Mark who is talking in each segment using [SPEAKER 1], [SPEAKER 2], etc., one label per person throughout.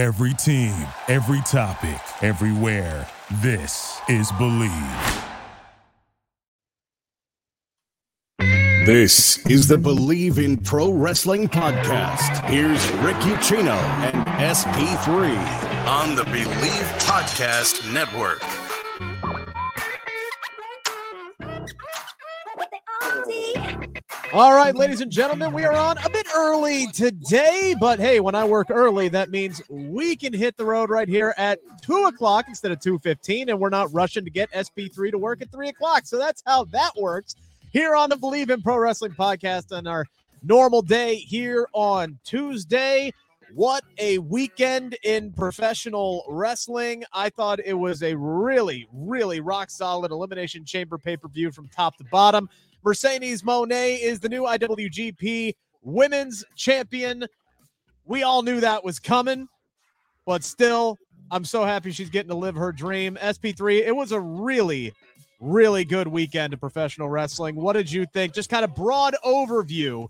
[SPEAKER 1] Every team, every topic, everywhere. This is Bleav.
[SPEAKER 2] This is the Bleav in Pro Wrestling podcast. Here's Rick Ucchino and SP3 on the Bleav Podcast Network.
[SPEAKER 3] All right, ladies and gentlemen, we are on a bit early today, but hey, when I work early, that means we can hit the road right here at two o'clock instead of two fifteen, and we're not rushing to get SP3 to work at three o'clock. So that's how that works here on the Bleav in Pro Wrestling podcast on our normal day here on Tuesday. What a weekend in professional wrestling. I thought it was a really, really rock solid Elimination Chamber pay per view from top to bottom. Mercedes Moné is the new IWGP Women's Champion. We all knew that was coming, but still, I'm so happy she's getting to live her dream. SP3, it was a really, really good weekend of professional wrestling. What did you think? Just kind of broad overview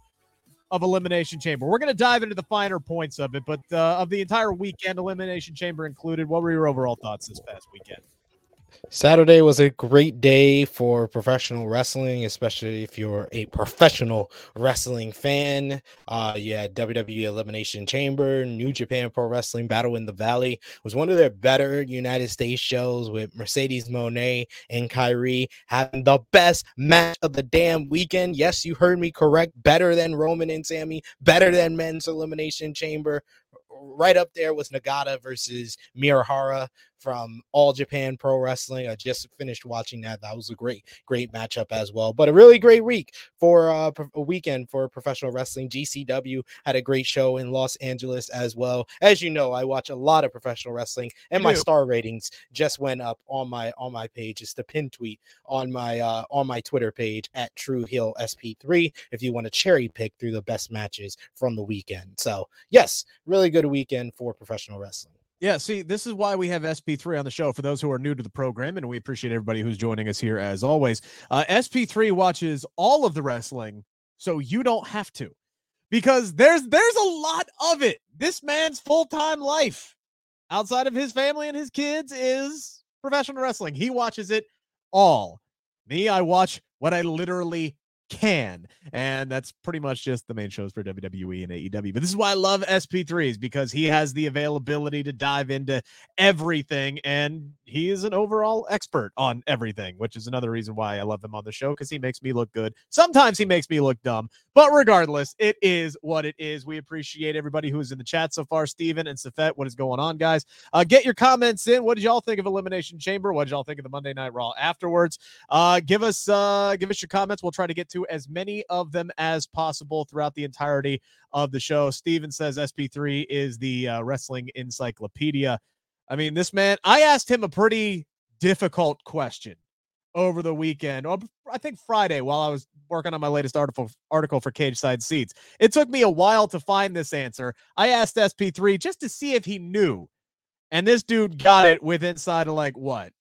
[SPEAKER 3] of Elimination Chamber. We're going to dive into the finer points of it, but uh, of the entire weekend, Elimination Chamber included, what were your overall thoughts this past weekend?
[SPEAKER 4] Saturday was a great day for professional wrestling, especially if you're a professional wrestling fan. Uh, had WWE Elimination Chamber, New Japan Pro Wrestling Battle in the Valley was one of their better United States shows with Mercedes Moné and Kairi having the best match of the damn weekend. Yes, you heard me correct. Better than Roman and Sami, better than Men's Elimination Chamber right up there was Nagata versus Miyahara from All Japan Pro Wrestling. I just finished watching that. That was a great, great matchup as well. But a really great week for uh, a weekend for professional wrestling. GCW had a great show in Los Angeles as well. As you know, I watch a lot of professional wrestling, and my star ratings just went up on my on my page. It's the pin tweet on my uh, on my Twitter page at True Hill SP3. If you want to cherry pick through the best matches from the weekend. So yes, really good weekend for professional wrestling.
[SPEAKER 3] Yeah, see, this is why we have SP3 on the show for those who are new to the program, and we appreciate everybody who's joining us here as always. Uh, SP3 watches all of the wrestling, so you don't have to, because there's there's a lot of it. This man's full time life, outside of his family and his kids, is professional wrestling. He watches it all. Me, I watch what I literally can. And that's pretty much just the main shows for WWE and AEW. But this is why I love SP3s because he has the availability to dive into everything. And he is an overall expert on everything, which is another reason why I love him on the show because he makes me look good. Sometimes he makes me look dumb. But regardless, it is what it is. We appreciate everybody who is in the chat so far. Steven and Safet, what is going on, guys? Uh, get your comments in. What did y'all think of Elimination Chamber? What did y'all think of the Monday Night Raw afterwards? Uh, give us uh, give us your comments. We'll try to get to as many of them as possible throughout the entirety of the show. Steven says SP3 is the uh, wrestling encyclopedia. I mean, this man, I asked him a pretty difficult question over the weekend, I think Friday, while I was working on my latest article article for Cageside Seats. It took me a while to find this answer. I asked SP3 just to see if he knew. And this dude got it with inside of like what?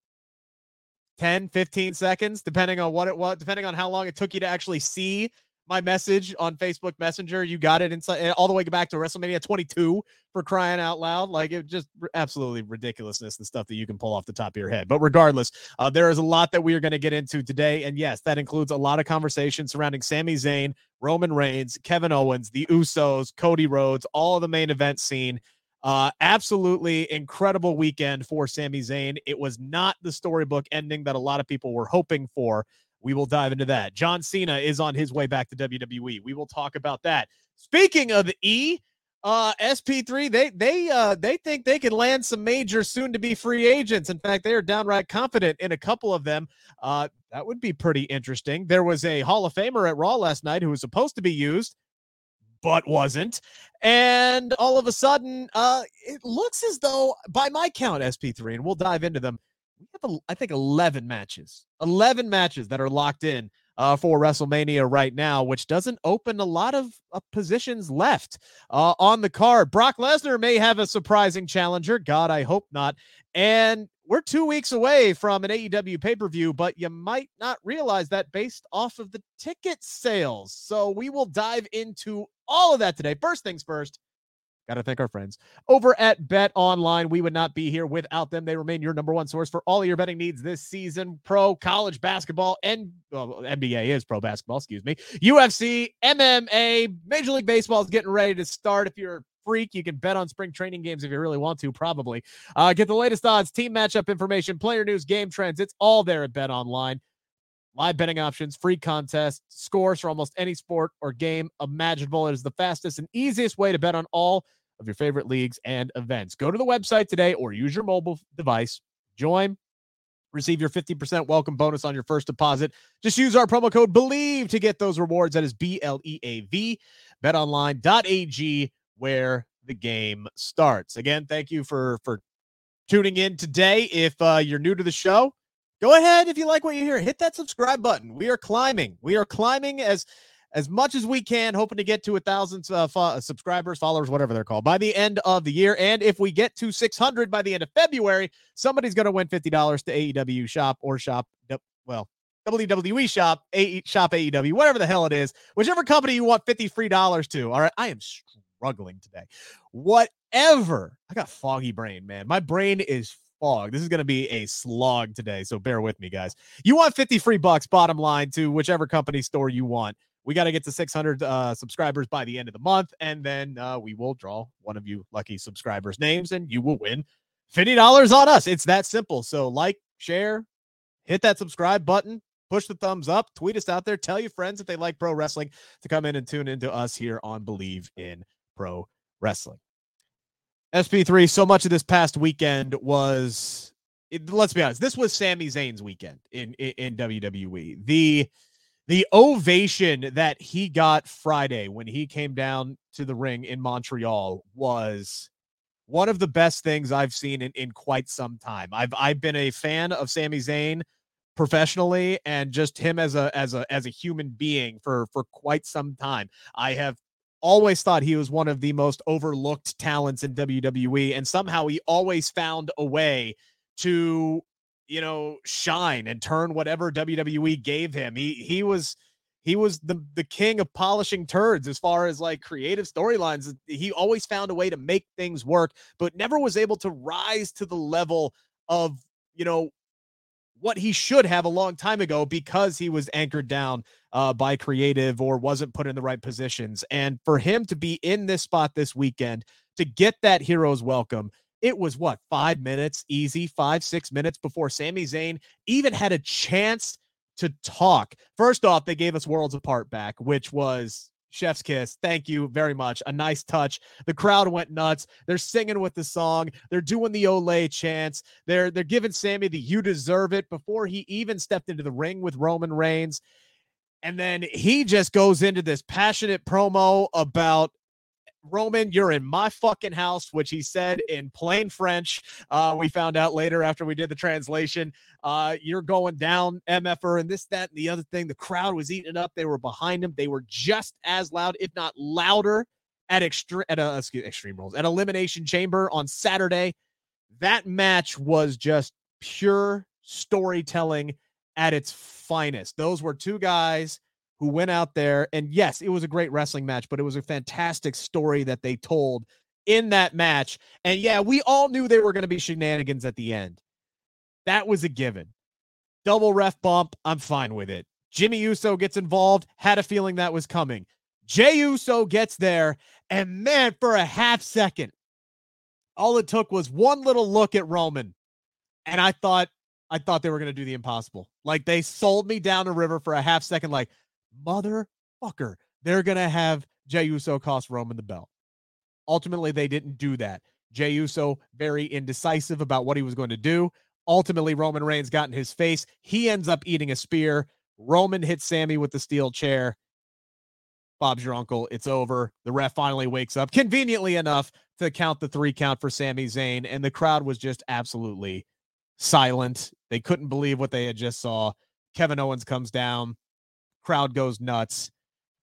[SPEAKER 3] 10, 15 seconds, depending on what it was, depending on how long it took you to actually see my message on Facebook Messenger. You got it inside eh, all the way back to WrestleMania 22 for crying out loud. Like it just absolutely ridiculousness and stuff that you can pull off the top of your head. But regardless, uh, there is a lot that we are going to get into today. And yes, that includes a lot of conversation surrounding Sami Zayn, Roman Reigns, Kevin Owens, the Usos, Cody Rhodes, all the main event scene. Uh, absolutely incredible weekend for Sami Zayn. It was not the storybook ending that a lot of people were hoping for. We will dive into that. John Cena is on his way back to WWE. We will talk about that. Speaking of E, uh SP3 they they uh they think they can land some major soon to be free agents. In fact, they are downright confident in a couple of them. Uh that would be pretty interesting. There was a Hall of Famer at Raw last night who was supposed to be used but wasn't. And all of a sudden, uh it looks as though by my count SP3 and we'll dive into them we have, I think, 11 matches, 11 matches that are locked in uh, for WrestleMania right now, which doesn't open a lot of uh, positions left uh, on the card. Brock Lesnar may have a surprising challenger. God, I hope not. And we're two weeks away from an AEW pay per view, but you might not realize that based off of the ticket sales. So we will dive into all of that today. First things first, Got to thank our friends over at Bet Online. We would not be here without them. They remain your number one source for all of your betting needs this season. Pro, college basketball, and well, NBA is pro basketball, excuse me. UFC, MMA, Major League Baseball is getting ready to start. If you're freak, you can bet on spring training games if you really want to, probably. Uh, get the latest odds, team matchup information, player news, game trends. It's all there at Bet Online live betting options, free contests, scores for almost any sport or game imaginable. It is the fastest and easiest way to bet on all of your favorite leagues and events. Go to the website today or use your mobile device. Join, receive your 50% welcome bonus on your first deposit. Just use our promo code BLEAV to get those rewards. That is B L E A V, betonline.ag, where the game starts. Again, thank you for for tuning in today. If uh, you're new to the show, go ahead if you like what you hear, hit that subscribe button. We are climbing. We are climbing as as much as we can, hoping to get to a thousand uh, fo- subscribers, followers, whatever they're called, by the end of the year. And if we get to 600 by the end of February, somebody's going to win $50 to AEW shop or shop, well, WWE shop, A- shop AEW, whatever the hell it is, whichever company you want 50 free dollars to. All right. I am struggling today. Whatever. I got foggy brain, man. My brain is fog. This is going to be a slog today. So bear with me, guys. You want 50 free bucks, bottom line, to whichever company store you want. We got to get to 600 uh, subscribers by the end of the month, and then uh, we will draw one of you lucky subscribers' names, and you will win $50 on us. It's that simple. So, like, share, hit that subscribe button, push the thumbs up, tweet us out there, tell your friends if they like pro wrestling to come in and tune into us here on Bleav in Pro Wrestling. SP3, so much of this past weekend was, it, let's be honest, this was Sami Zayn's weekend in, in, in WWE. The the ovation that he got Friday when he came down to the ring in Montreal was one of the best things I've seen in, in quite some time. I've I've been a fan of Sami Zayn professionally and just him as a as a as a human being for for quite some time. I have always thought he was one of the most overlooked talents in WWE and somehow he always found a way to you know, shine and turn whatever WWE gave him. He he was he was the the king of polishing turds as far as like creative storylines. He always found a way to make things work, but never was able to rise to the level of, you know, what he should have a long time ago because he was anchored down uh, by creative or wasn't put in the right positions. And for him to be in this spot this weekend to get that hero's welcome it was what five minutes easy, five, six minutes before Sami Zayn even had a chance to talk. First off, they gave us Worlds Apart back, which was chef's kiss. Thank you very much. A nice touch. The crowd went nuts. They're singing with the song. They're doing the Olé chants. They're they're giving Sami the you deserve it before he even stepped into the ring with Roman Reigns. And then he just goes into this passionate promo about Roman, you're in my fucking house, which he said in plain French. Uh, we found out later after we did the translation. Uh, you're going down, MFR, and this, that, and the other thing. The crowd was eating it up. They were behind him. They were just as loud, if not louder, at extreme at a excuse, extreme rules at Elimination Chamber on Saturday. That match was just pure storytelling at its finest. Those were two guys who went out there and yes, it was a great wrestling match, but it was a fantastic story that they told in that match. And yeah, we all knew they were going to be shenanigans at the end. That was a given. Double ref bump, I'm fine with it. Jimmy Uso gets involved, had a feeling that was coming. Jey Uso gets there, and man, for a half second, all it took was one little look at Roman. And I thought, I thought they were going to do the impossible. Like they sold me down the river for a half second, like, motherfucker, they're going to have Jey Uso cost Roman the belt. Ultimately, they didn't do that. Jey Uso, very indecisive about what he was going to do. Ultimately, Roman Reigns got in his face. He ends up eating a spear. Roman hits Sami with the steel chair. Bob's your uncle. It's over. The ref finally wakes up, conveniently enough, to count the three count for Sami Zayn. And the crowd was just absolutely silent. They couldn't believe what they had just saw. Kevin Owens comes down, crowd goes nuts.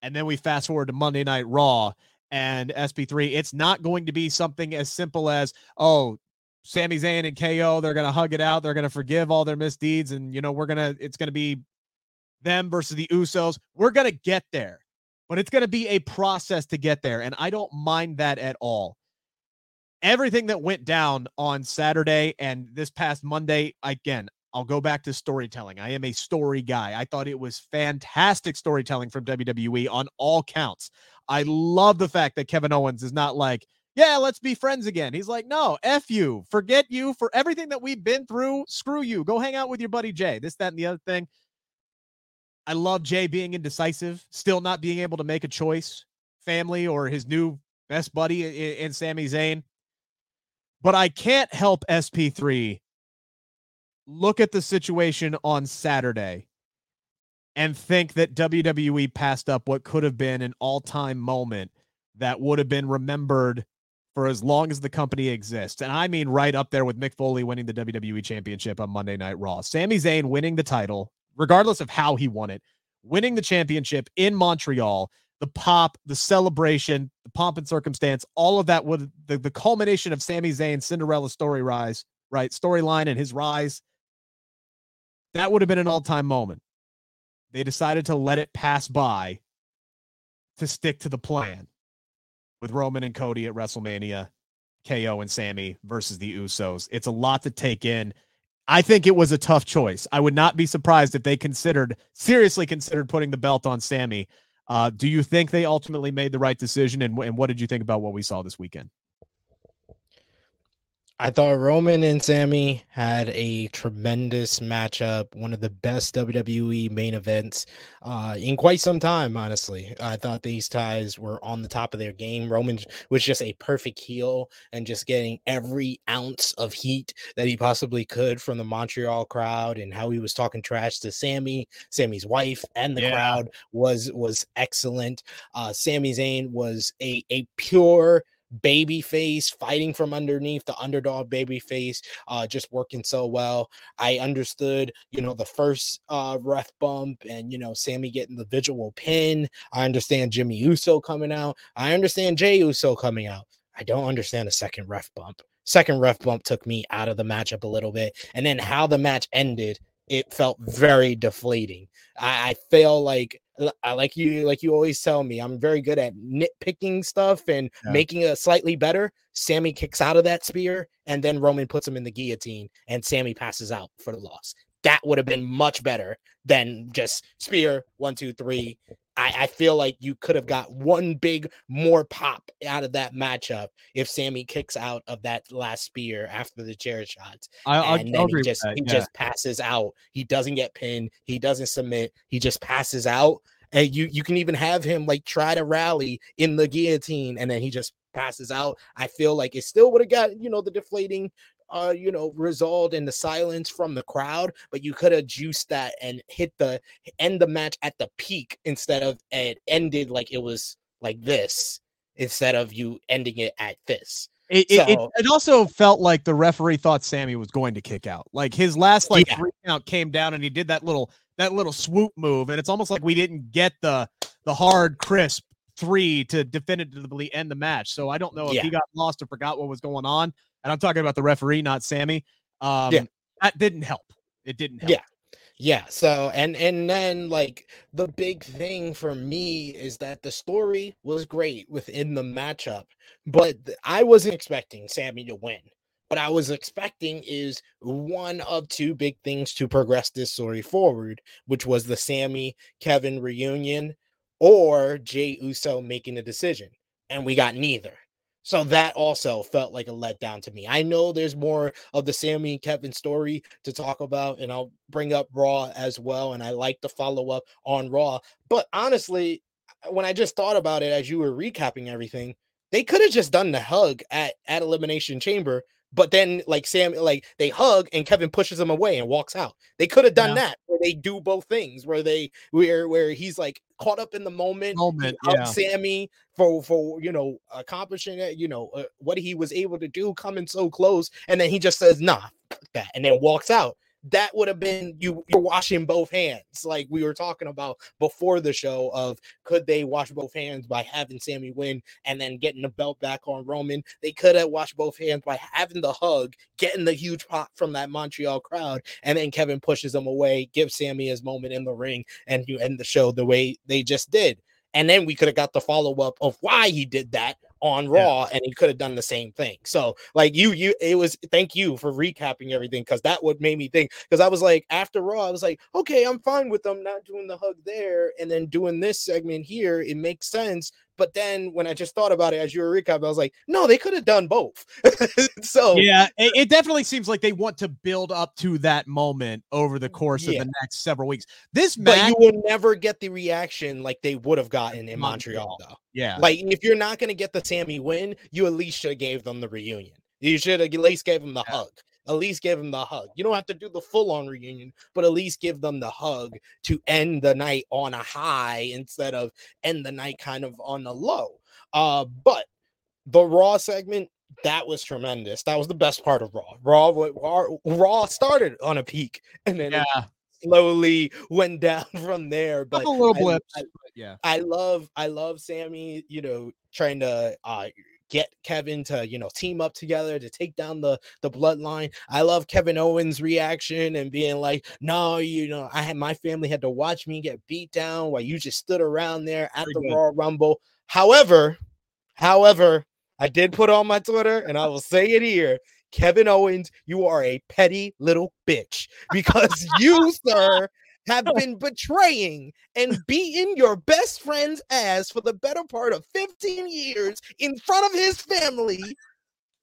[SPEAKER 3] And then we fast forward to Monday Night Raw and SP3. It's not going to be something as simple as, oh, Sami Zayn and KO, they're going to hug it out. They're going to forgive all their misdeeds. And, you know, we're going to, it's going to be them versus the Usos. We're going to get there, but it's going to be a process to get there. And I don't mind that at all. everything that went down on Saturday and this past Monday, again, I'll go back to storytelling. I am a story guy. I thought it was fantastic storytelling from WWE on all counts. I love the fact that Kevin Owens is not like, yeah, let's be friends again. He's like, no, F you, forget you for everything that we've been through. Screw you. Go hang out with your buddy Jey. This, that, and the other thing. I love Jey being indecisive, still not being able to make a choice, family or his new best buddy in, in Sami Zayn. But I can't help SP3 look at the situation on Saturday and think that WWE passed up what could have been an all time moment that would have been remembered for as long as the company exists. And I mean right up there with Mick Foley winning the WWE Championship on Monday Night Raw. Sami Zayn winning the title, regardless of how he won it, winning the championship in Montreal, the pop, the celebration, the pomp and circumstance, all of that would the, the culmination of Sami Zayn's Cinderella story rise, right? Storyline and his rise. That would have been an all-time moment. They decided to let it pass by to stick to the plan with Roman and Cody at WrestleMania, KO and Sami versus the Usos. It's a lot to take in. I think it was a tough choice. I would not be surprised if they considered, seriously considered putting the belt on Sami. Uh, do you think they ultimately made the right decision? And, and what did you think about what we saw this weekend?
[SPEAKER 4] I thought Roman and Sami had a tremendous matchup, one of the best WWE main events uh, in quite some time, honestly. I thought these ties were on the top of their game. Roman was just a perfect heel and just getting every ounce of heat that he possibly could from the Montreal crowd and how he was talking trash to Sami, Sami's wife, and the yeah. crowd was was excellent. Uh, Sami Zayn was a, a pure baby face fighting from underneath the underdog baby face uh just working so well. I understood you know the first uh ref bump and you know sami getting the visual pin. I understand jimmy uso coming out. I understand jey uso coming out. I don't understand the second ref bump. Second ref bump took me out of the matchup a little bit and then how the match ended it felt very deflating. I, I feel like I like you like you always tell me I'm very good at nitpicking stuff and yeah. making it slightly better. sami kicks out of that spear and then Roman puts him in the guillotine and sami passes out for the loss. That would have been much better than just spear one, two, three, I, I feel like you could have got one big more pop out of that matchup if Sami kicks out of that last spear after the chair shots. I, and then he just he yeah. just passes out. He doesn't get pinned. He doesn't submit. He just passes out. And you you can even have him like try to rally in the guillotine, and then he just passes out. I feel like it still would have got you know the deflating uh, you know, resolved in the silence from the crowd, but you could have juiced that and hit the end the match at the peak instead of it ended like it was like this instead of you ending it at this.
[SPEAKER 3] It, so, it, it, also felt like the referee thought Sami was going to kick out. Like his last like yeah. three count came down and he did that little that little swoop move, and it's almost like we didn't get the the hard crisp three to definitively end the match. So I don't know if yeah. he got lost or forgot what was going on and I'm talking about the referee, not Sami. Um, yeah. that didn't help. It didn't help.
[SPEAKER 4] Yeah. Yeah, so and and then like the big thing for me is that the story was great within the matchup, but I wasn't expecting Sami to win. What I was expecting is one of two big things to progress this story forward, which was the Sami Kevin reunion or Jey Uso making a decision. And we got neither. So that also felt like a letdown to me. I know there's more of the Sami and Kevin story to talk about, and I'll bring up Raw as well. And I like to follow up on Raw. But honestly, uh, when I just thought about it as you were recapping everything, they could have just done the hug at, at Elimination Chamber but then like Sam, like they hug and Kevin pushes him away and walks out. They could have done yeah. that where they do both things where they where where he's like caught up in the moment, moment yeah. Sami for for you know accomplishing it, you know uh, what he was able to do, coming so close, and then he just says nah that and then walks out that would have been you you're washing both hands like we were talking about before the show of could they wash both hands by having sami win and then getting the belt back on Roman? They could have washed both hands by having the hug getting the huge pop from that Montreal crowd and then Kevin pushes him away gives sami his moment in the ring and you end the show the way they just did. And then we could have got the follow up of why he did that on Raw, yeah. and he could have done the same thing. So, like you, you, it was thank you for recapping everything because that would made me think. Because I was like, after Raw, I was like, okay, I'm fine with them not doing the hug there and then doing this segment here. It makes sense. But then when I just thought about it as you were recapping, I was like, no, they could have done both. so
[SPEAKER 3] yeah, it, it, definitely seems like they want to build up to that moment over the course yeah. of the next several weeks. This
[SPEAKER 4] match, but you will never get the reaction like they would have gotten in Montreal, Montreal though.
[SPEAKER 3] Yeah,
[SPEAKER 4] like if you're not going to get the Sami win, you at least should have gave them the reunion. You should have at least gave them the yeah. hug at least give them the hug. You don't have to do the full on reunion, but at least give them the hug to end the night on a high instead of end the night kind of on the low. Uh, but the Raw segment that was tremendous. That was the best part of Raw. Raw, Raw, Raw started on a peak and then yeah. slowly went down from there. But
[SPEAKER 3] a little blip.
[SPEAKER 4] yeah, I love, I love Sami. You know, trying to uh get Kevin to, you know, team up together to take down the the bloodline. I love Kevin Owens' reaction and being like, no, you know, I had my family had to watch me get beat down while you just stood around there at the. Royal Rumble. However, however, I did put on my Twitter and I will say it here. Kevin Owens, you are a petty little bitch because you, sir, have been betraying and beating your best friend's ass for the better part of 15 years in front of his family.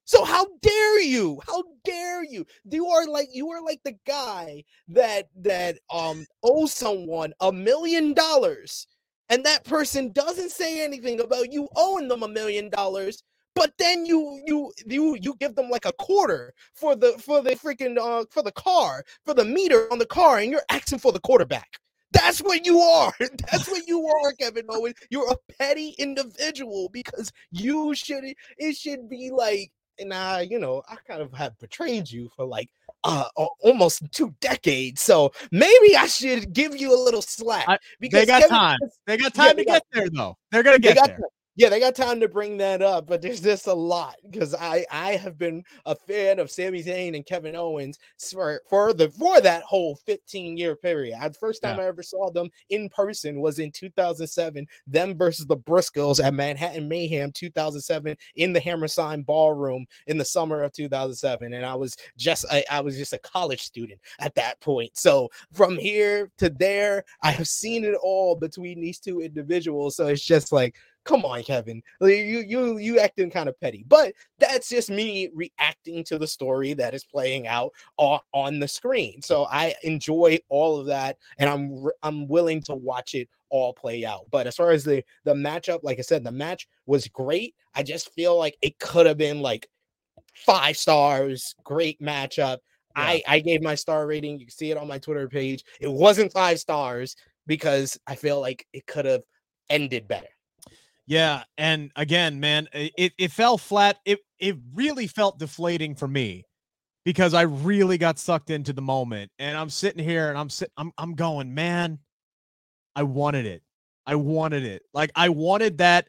[SPEAKER 4] So how dare you? How dare you? You are like you are like the guy that that um owes someone a million dollars and that person doesn't say anything about you owing them a million dollars but then you you you you give them like a quarter for the for the freaking uh for the car for the meter on the car and you're asking for the quarterback that's what you are that's what you are kevin owens you're a petty individual because you should it should be like and I, you know, I kind of have betrayed you for like uh almost two decades. So maybe I should give you a little slack
[SPEAKER 3] because they got Kevin, time. They got time yeah, to get there though. They're gonna get there. Time
[SPEAKER 4] yeah, they got time to bring that up, but there's just a lot because I I have been a fan of Sami Zayn and Kevin Owens for for the for that whole 15 year period. The first time yeah. I ever saw them in person was in 2007, them versus the Briscoes at Manhattan Mayhem 2007 in the Hammerstein Ballroom in the summer of 2007, and I was just I, I was just a college student at that point. So from here to there, I have seen it all between these two individuals. So it's just like come on, Kevin. You you you acting kind of petty, but that's just me reacting to the story that is playing out on, on the screen. So I enjoy all of that, and I'm I'm willing to watch it all play out. But as far as the the matchup, like I said, the match was great. I just feel like it could have been like five stars, great matchup. Yeah. I I gave my star rating. You can see it on my Twitter page. It wasn't five stars because I feel like it could have ended better.
[SPEAKER 3] Yeah, and again, man, it, it fell flat. It it really felt deflating for me because I really got sucked into the moment. And I'm sitting here and I'm sit I'm I'm going, man, I wanted it. I wanted it. Like I wanted that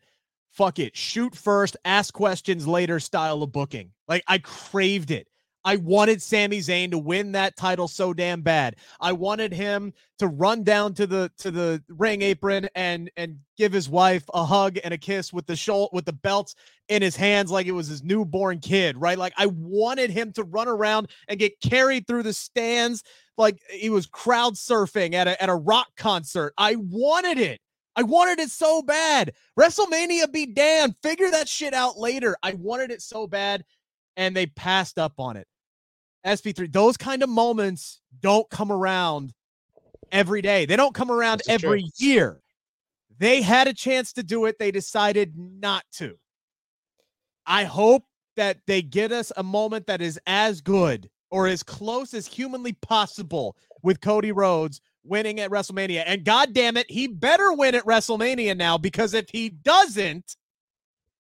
[SPEAKER 3] fuck it, shoot first, ask questions later style of booking. Like I craved it. I wanted Sami Zayn to win that title so damn bad. I wanted him to run down to the to the ring apron and and give his wife a hug and a kiss with the shoulder with the belts in his hands like it was his newborn kid, right? Like I wanted him to run around and get carried through the stands like he was crowd surfing at a at a rock concert. I wanted it. I wanted it so bad. WrestleMania be damned. Figure that shit out later. I wanted it so bad and they passed up on it. SP3. Those kind of moments don't come around every day. They don't come around every true. year. They had a chance to do it. They decided not to. I hope that they get us a moment that is as good or as close as humanly possible with Cody Rhodes winning at WrestleMania. And God damn it, he better win at WrestleMania now because if he doesn't,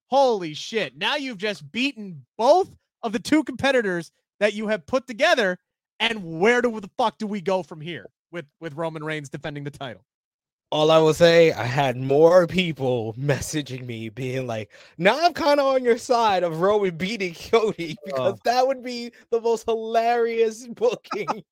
[SPEAKER 3] holy shit. Now you've just beaten both of the two competitors that you have put together, and where do the fuck do we go from here with with Roman Reigns defending the title?
[SPEAKER 4] All I will say, I had more people messaging me being like, now I'm kind of on your side of Roman beating Cody because oh. that would be the most hilarious booking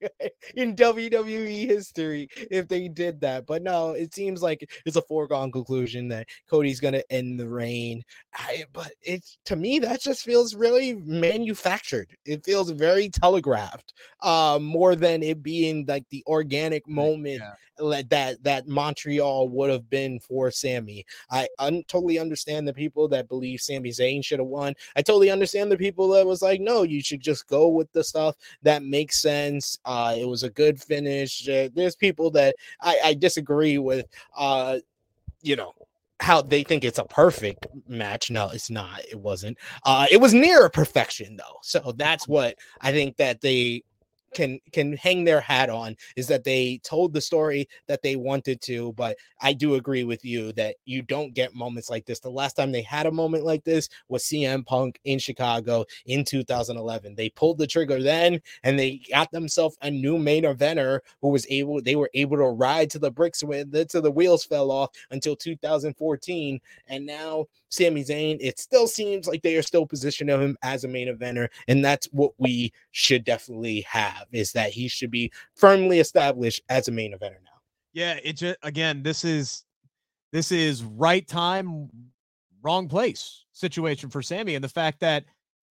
[SPEAKER 4] in WWE history if they did that. But no, it seems like it's a foregone conclusion that Cody's going to end the reign. I, but it to me, that just feels really manufactured. It feels very telegraphed uh, more than it being like the organic moment yeah that that Would have been for Sami. I un- totally understand the people that believe Sami Zayn should have won. I totally understand the people that was like, no, you should just go with the stuff that makes sense. Uh, it was a good finish. Uh, there's people that I, I disagree with. Uh, you know, how they think it's a perfect match. No, it's not. It wasn't. Uh, it was near perfection though. So that's what I think that they can can hang their hat on is that they told the story that they wanted to but i do agree with you that you don't get moments like this. The last time they had a moment like this was cm punk in chicago in 2011 they pulled the trigger then and they got themselves a new main eventer who was able they were able to ride to the bricks with to the wheels fell off until 2014 and now Sami Zayn, it still seems like they are still positioning him as a main eventer, and that's what we should definitely have is that he should be firmly established as a main eventer now.
[SPEAKER 3] Yeah, it just again, this is this is right time, wrong place situation for Sami, and the fact that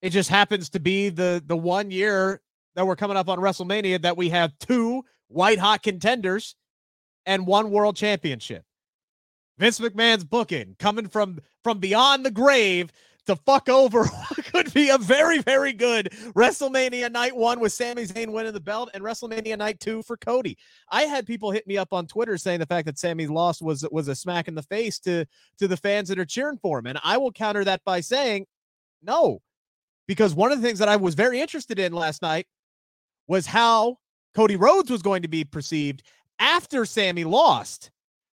[SPEAKER 3] it just happens to be the the one year that we're coming up on WrestleMania that we have two white hot contenders and one world championship. Vince McMahon's booking coming from from beyond the grave to fuck over could be a very, very good WrestleMania night one with Sami Zayn winning the belt and WrestleMania night two for Cody. I had people hit me up on Twitter saying the fact that Sami lost was was a smack in the face to to the fans that are cheering for him. And I will counter that by saying no, because one of the things that I was very interested in last night was how Cody Rhodes was going to be perceived after Sami lost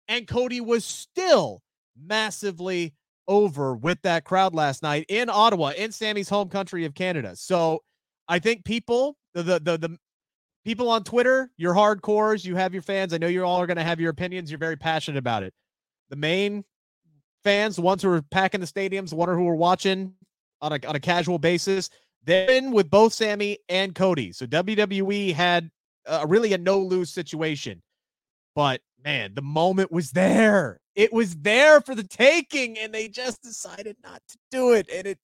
[SPEAKER 3] and Cody was still massively over with that crowd last night in Ottawa, in Sami's home country of Canada. So I think people, the the the, the people on Twitter, your hardcores, you have your fans. I know you all are going to have your opinions. You're very passionate about it. The main fans, the ones who are packing the stadiums, the ones who are watching on a on a casual basis, they're in with both Sami and Cody. So WWE had a, really a no lose situation. But man, the moment was there. It was there for the taking, and they just decided not to do it. And it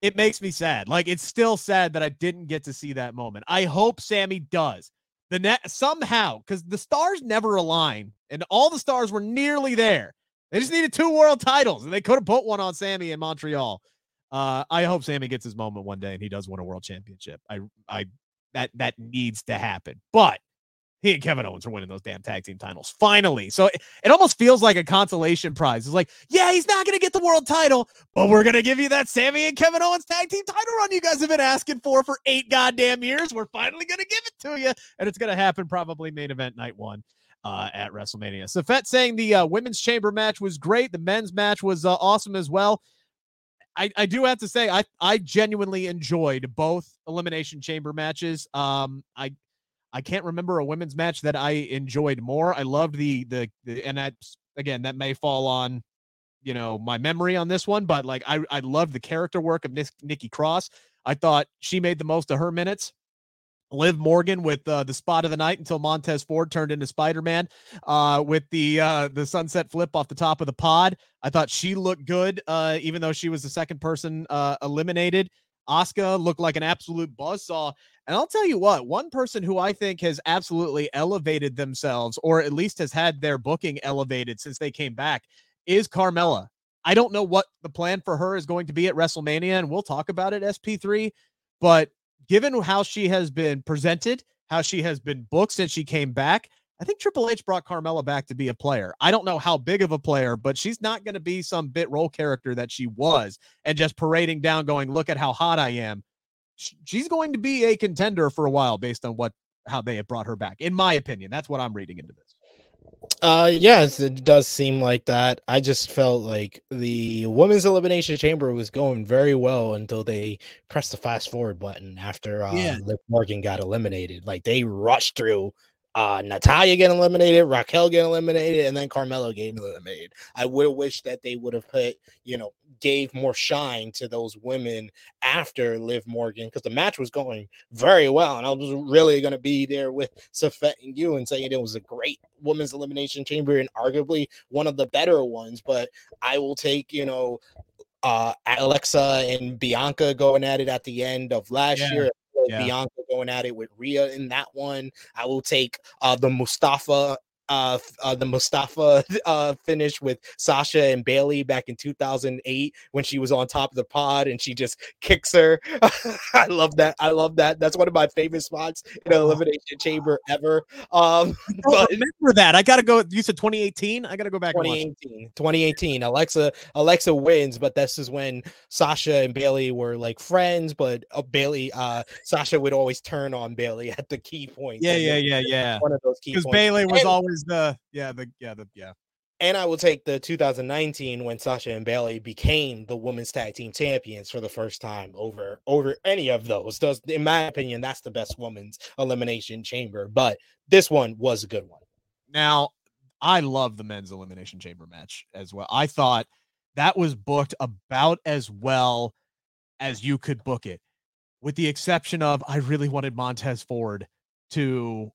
[SPEAKER 3] it makes me sad. Like it's still sad that I didn't get to see that moment. I hope Sami does. The net somehow, because the stars never align, and all the stars were nearly there. They just needed two world titles, and they could have put one on Sami in Montreal. Uh, I hope Sami gets his moment one day and he does win a world championship. I, I, that that needs to happen. But he and Kevin Owens are winning those damn tag team titles finally. So it, it almost feels like a consolation prize. It's like, yeah, he's not going to get the world title, but we're going to give you that Sami and Kevin Owens tag team title run you guys have been asking for for eight goddamn years. We're finally going to give it to you. And it's going to happen probably main event night one uh, at WrestleMania. Safet saying the uh, women's chamber match was great. The men's match was uh, awesome as well. I, I do have to say I I genuinely enjoyed both elimination chamber matches. Um, I I can't remember a women's match that I enjoyed more. I loved the the, the and that's again that may fall on you know my memory on this one, but like I I loved the character work of Nikki Cross. I thought she made the most of her minutes. Liv Morgan with uh, the spot of the night until Montez Ford turned into Spider Man uh, with the uh, the sunset flip off the top of the pod. I thought she looked good, uh, even though she was the second person uh, eliminated. Asuka looked like an absolute buzzsaw. And I'll tell you what, one person who I think has absolutely elevated themselves, or at least has had their booking elevated since they came back, is Carmella. I don't know what the plan for her is going to be at WrestleMania, and we'll talk about it, SP3. But given how she has been presented, how she has been booked since she came back, I think Triple H brought Carmella back to be a player. I don't know how big of a player, but she's not going to be some bit role character that she was and just parading down, going, look at how hot I am. She's going to be a contender for a while based on what how they have brought her back. In my opinion, that's what I'm reading into this.
[SPEAKER 4] Uh yes, it does seem like that. I just felt like the women's elimination chamber was going very well until they pressed the fast forward button after uh, yeah. Liv Morgan got eliminated. Like they rushed through uh, Natalya getting eliminated, Raquel getting eliminated, and then Carmella getting eliminated. I would wish that they would have put, you know, gave more shine to those women after Liv Morgan because the match was going very well. And I was really going to be there with Safet and you and saying it was a great women's elimination chamber and arguably one of the better ones. But I will take, you know, uh Alexa and Bianca going at it at the end of last yeah. year yeah. Bianca going at it with Rhea in that one. I will take uh, the Mustafa uh, uh, the Mustafa uh, finish with Sasha and Bayley back in 2008 when she was on top of the pod and she just kicks her. I love that. I love that. That's one of my favorite spots in an elimination chamber ever. Um,
[SPEAKER 3] but remember that. I got to go. You said 2018. I got to go back.
[SPEAKER 4] 2018. 2018. Alexa Alexa wins, but this is when Sasha and Bayley were like friends. But uh, Bayley, uh, Sasha would always turn on Bayley at the key point.
[SPEAKER 3] Yeah, yeah, yeah, yeah.
[SPEAKER 4] One of those key points.
[SPEAKER 3] because Bayley was and, always the yeah the yeah the yeah.
[SPEAKER 4] And I will take the 2019 when Sasha and Bayley became the women's tag team champions for the first time over over any of those. Does in my opinion, that's the best women's elimination chamber. But this one was a good one.
[SPEAKER 3] Now, I love the men's elimination chamber match as well. I thought that was booked about as well as you could book it, with the exception of I really wanted Montez Ford to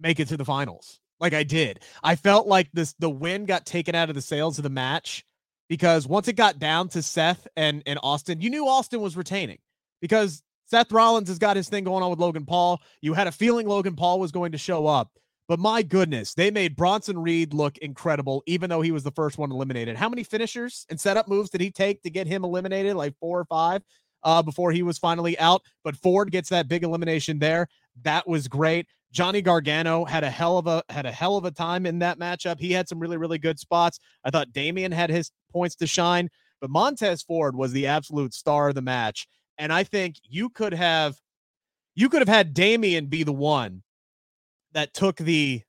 [SPEAKER 3] make it to the finals. Like I did. I felt like this the win got taken out of the sails of the match because once it got down to Seth and, and Austin, you knew Austin was retaining because Seth Rollins has got his thing going on with Logan Paul. You had a feeling Logan Paul was going to show up. But my goodness, they made Bronson Reed look incredible, even though he was the first one eliminated. How many finishers and setup moves did he take to get him eliminated? Like four or five uh, before he was finally out. But Ford gets that big elimination there. That was great. Johnny Gargano had a hell of a had a hell of a time in that matchup. He had some really really good spots. I thought Damian had his points to shine, but Montez Ford was the absolute star of the match. And I think you could have you could have had Damian be the one that took the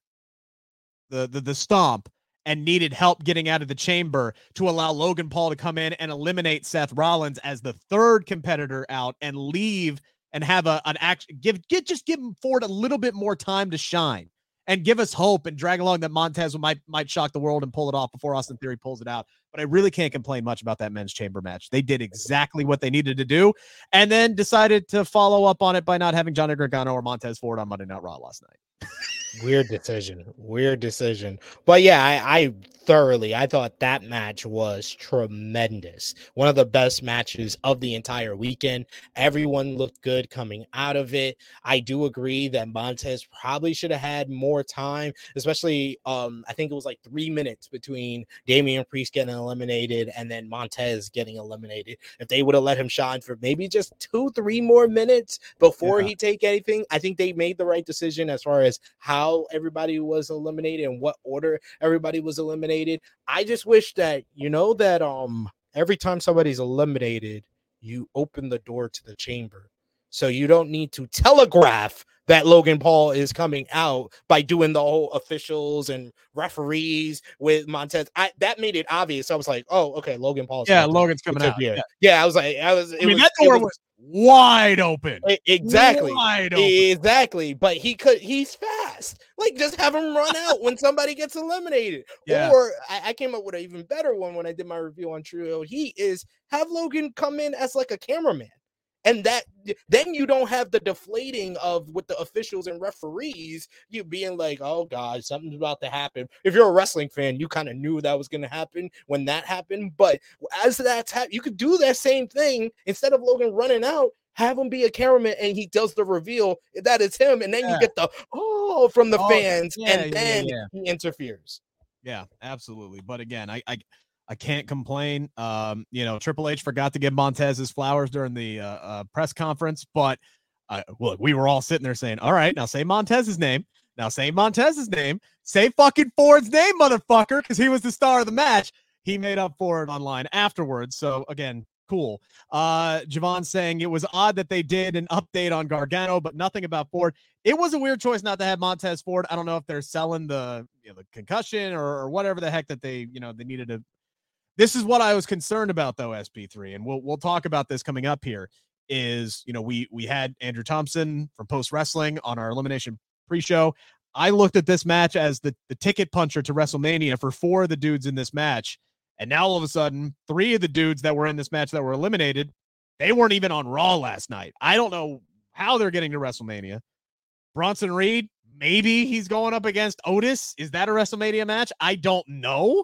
[SPEAKER 3] the the, the stomp and needed help getting out of the chamber to allow Logan Paul to come in and eliminate Seth Rollins as the third competitor out and leave and have a an act give get just give Ford a little bit more time to shine and give us hope and drag along that Montez might might shock the world and pull it off before Austin Theory pulls it out. But I really can't complain much about that men's chamber match. They did exactly what they needed to do, and then decided to follow up on it by not having Johnny Gargano or Montez Ford on Monday Night Raw last night.
[SPEAKER 4] Weird decision. Weird decision. But yeah, I, I thoroughly. I thought that match was tremendous. One of the best matches of the entire weekend. Everyone looked good coming out of it. I do agree that Montez probably should have had more time, especially um I think it was like 3 minutes between Damian Priest getting eliminated and then Montez getting eliminated. If they would have let him shine for maybe just 2 3 more minutes before yeah. he take anything, I think they made the right decision as far as how everybody was eliminated and what order everybody was eliminated eliminated. I just wish that you know that um every time somebody's eliminated, you open the door to the chamber. So you don't need to telegraph that Logan Paul is coming out by doing the whole officials and referees with Montez. I that made it obvious. I was like, oh, okay, Logan Paul's
[SPEAKER 3] yeah, Logan's coming out.
[SPEAKER 4] Yeah. yeah, I was like, I was.
[SPEAKER 3] I mean, was, that door was, was, wide open.
[SPEAKER 4] Exactly.
[SPEAKER 3] Wide open.
[SPEAKER 4] Exactly. But he could. He's fast. Like just have him run out when somebody gets eliminated. Yeah. Or I, I, came up with an even better one when I did my review on True Hill. He is have Logan come in as like a cameraman and that then you don't have the deflating of with the officials and referees you being like oh god something's about to happen. If you're a wrestling fan you kind of knew that was going to happen when that happened but as that's happened you could do that same thing instead of logan running out have him be a cameraman and he does the reveal that it's him and then yeah. you get the oh from the oh, fans yeah, and then yeah, he interferes.
[SPEAKER 3] Yeah absolutely but again i i I can't complain. Um, you know, Triple H forgot to give Montez his flowers during the uh, uh, press conference, but uh, look, we were all sitting there saying, "All right, now say Montez's name. Now say Montez's name. Say fucking Ford's name, motherfucker, because he was the star of the match." He made up for it online afterwards. So again, cool. Uh, Javon saying it was odd that they did an update on Gargano, but nothing about Ford. It was a weird choice not to have Montez Ford. I don't know if they're selling the you know, the concussion or, or whatever the heck that they you know they needed to this is what I was concerned about though, SP3, and we'll we'll talk about this coming up here. Is you know we we had Andrew Thompson from Post Wrestling on our elimination pre-show. I looked at this match as the, the ticket puncher to WrestleMania for four of the dudes in this match. And now all of a sudden, three of the dudes that were in this match that were eliminated, they weren't even on Raw last night. I don't know how they're getting to WrestleMania. Bronson Reed, maybe he's going up against Otis. Is that a WrestleMania match? I don't know.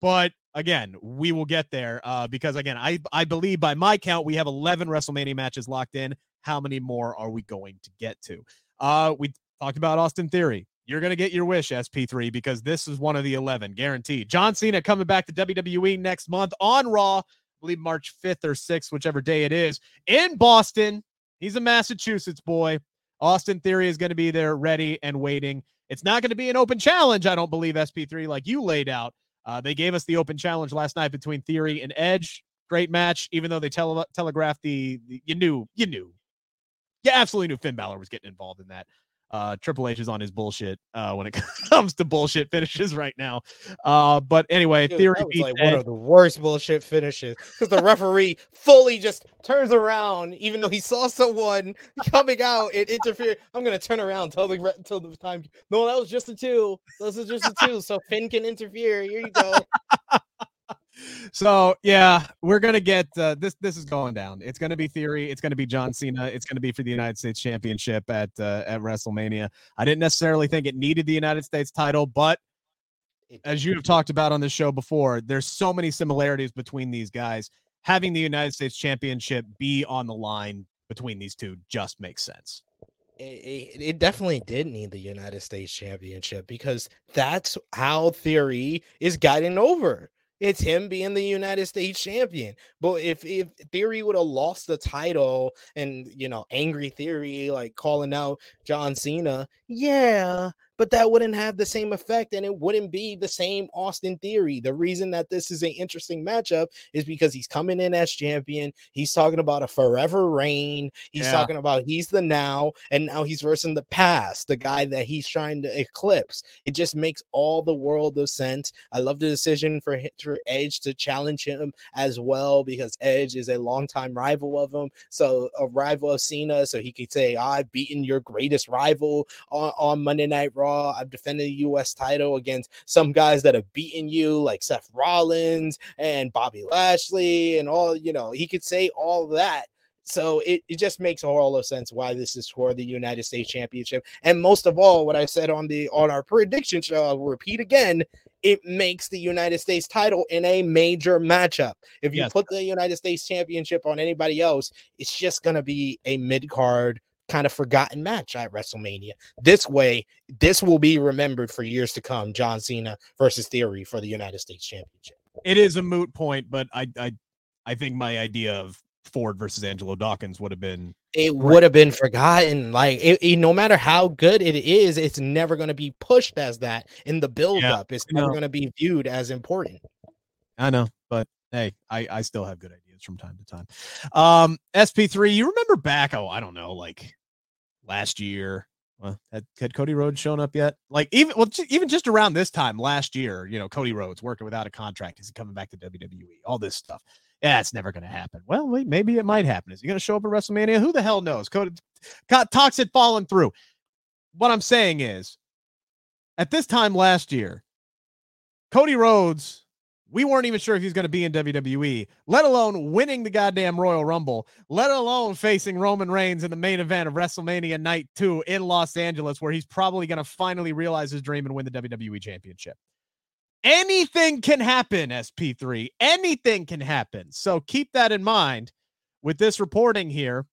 [SPEAKER 3] But again, we will get there uh, because again, I I believe by my count we have 11 WrestleMania matches locked in. How many more are we going to get to? Uh, we talked about Austin Theory. You're going to get your wish, SP3, because this is one of the 11, guaranteed. John Cena coming back to WWE next month on Raw, I believe March 5th or 6th, whichever day it is, in Boston. He's a Massachusetts boy. Austin Theory is going to be there ready and waiting. It's not going to be an open challenge, I don't believe, SP3, like you laid out. Uh, they gave us the open challenge last night between Theory and Edge. Great match, even though they tele- telegraphed the, the, you knew, you knew, you absolutely knew Finn Balor was getting involved in that. Uh, Triple H is on his bullshit uh, when it comes to bullshit finishes right now. Uh, but anyway,
[SPEAKER 4] Dude,
[SPEAKER 3] Theory
[SPEAKER 4] was like one of the worst bullshit finishes because the referee fully just turns around, even though he saw someone coming out and interfere. I'm gonna turn around till the till the time. No, that was just a two. This is just a two, so Finn can interfere. Here you go.
[SPEAKER 3] So yeah, we're gonna get uh, this. This is going down. It's gonna be Theory. It's gonna be John Cena. It's gonna be for the United States Championship at uh, at WrestleMania. I didn't necessarily think it needed the United States title, but as you have talked about on the show before, there's so many similarities between these guys. Having the United States Championship be on the line between these two just makes sense.
[SPEAKER 4] it, it, it definitely did need the United States Championship because that's how Theory is getting over. It's him being the United States champion. But if if Theory would have lost the title and you know, angry Theory like calling out John Cena, yeah, but that wouldn't have the same effect and it wouldn't be the same Austin Theory. The reason that this is an interesting matchup is because he's coming in as champion. He's talking about a forever reign. He's
[SPEAKER 3] Yeah.
[SPEAKER 4] talking about he's the now, and now he's versing the past, the guy that he's trying to eclipse. It just makes all the world of sense. I love the decision for, for Edge to challenge him as well because Edge is a longtime rival of him. So a rival of Cena, so he could say, I've beaten your greatest rival on, on Monday Night Raw. I've defended the US title against some guys that have beaten you, like Seth Rollins and Bobby Lashley, and all, you know, he could say all that. So it, it just makes all of sense why this is for the United States Championship. And most of all, what I said on the on our prediction show, I'll repeat again, it makes the United States title in a major matchup. If you
[SPEAKER 3] Yes.
[SPEAKER 4] put the United States Championship on anybody else, it's just gonna be a mid-card kind of forgotten match at WrestleMania. This way, this will be remembered for years to come. John Cena versus Theory for the United States Championship.
[SPEAKER 3] It is a moot point, but I I I think my idea of Ford versus Angelo Dawkins would have been
[SPEAKER 4] It would have been forgotten. Like, it, it- no matter how good it is, it's never going to be pushed as that in the build up. It's never going to be viewed as important.
[SPEAKER 3] I know, but hey, I, I still have good ideas from time to time. Um, SP3, you remember back, oh, I don't know, like last year. Well, had, had Cody Rhodes shown up yet? Like even well, even just around this time last year, you know, Cody Rhodes working without a contract. Is he coming back to WWE? All this stuff. Yeah, it's never going to happen. Well, wait, maybe it might happen. Is he going to show up at WrestleMania? Who the hell knows? Cody got talks had fallen through. What I'm saying is, at this time last year, Cody Rhodes, we weren't even sure if he was going to be in WWE, let alone winning the goddamn Royal Rumble, let alone facing Roman Reigns in the main event of WrestleMania Night 2 in Los Angeles, where he's probably going to finally realize his dream and win the WWE Championship. Anything can happen, SP3. Anything can happen. So keep that in mind with this reporting here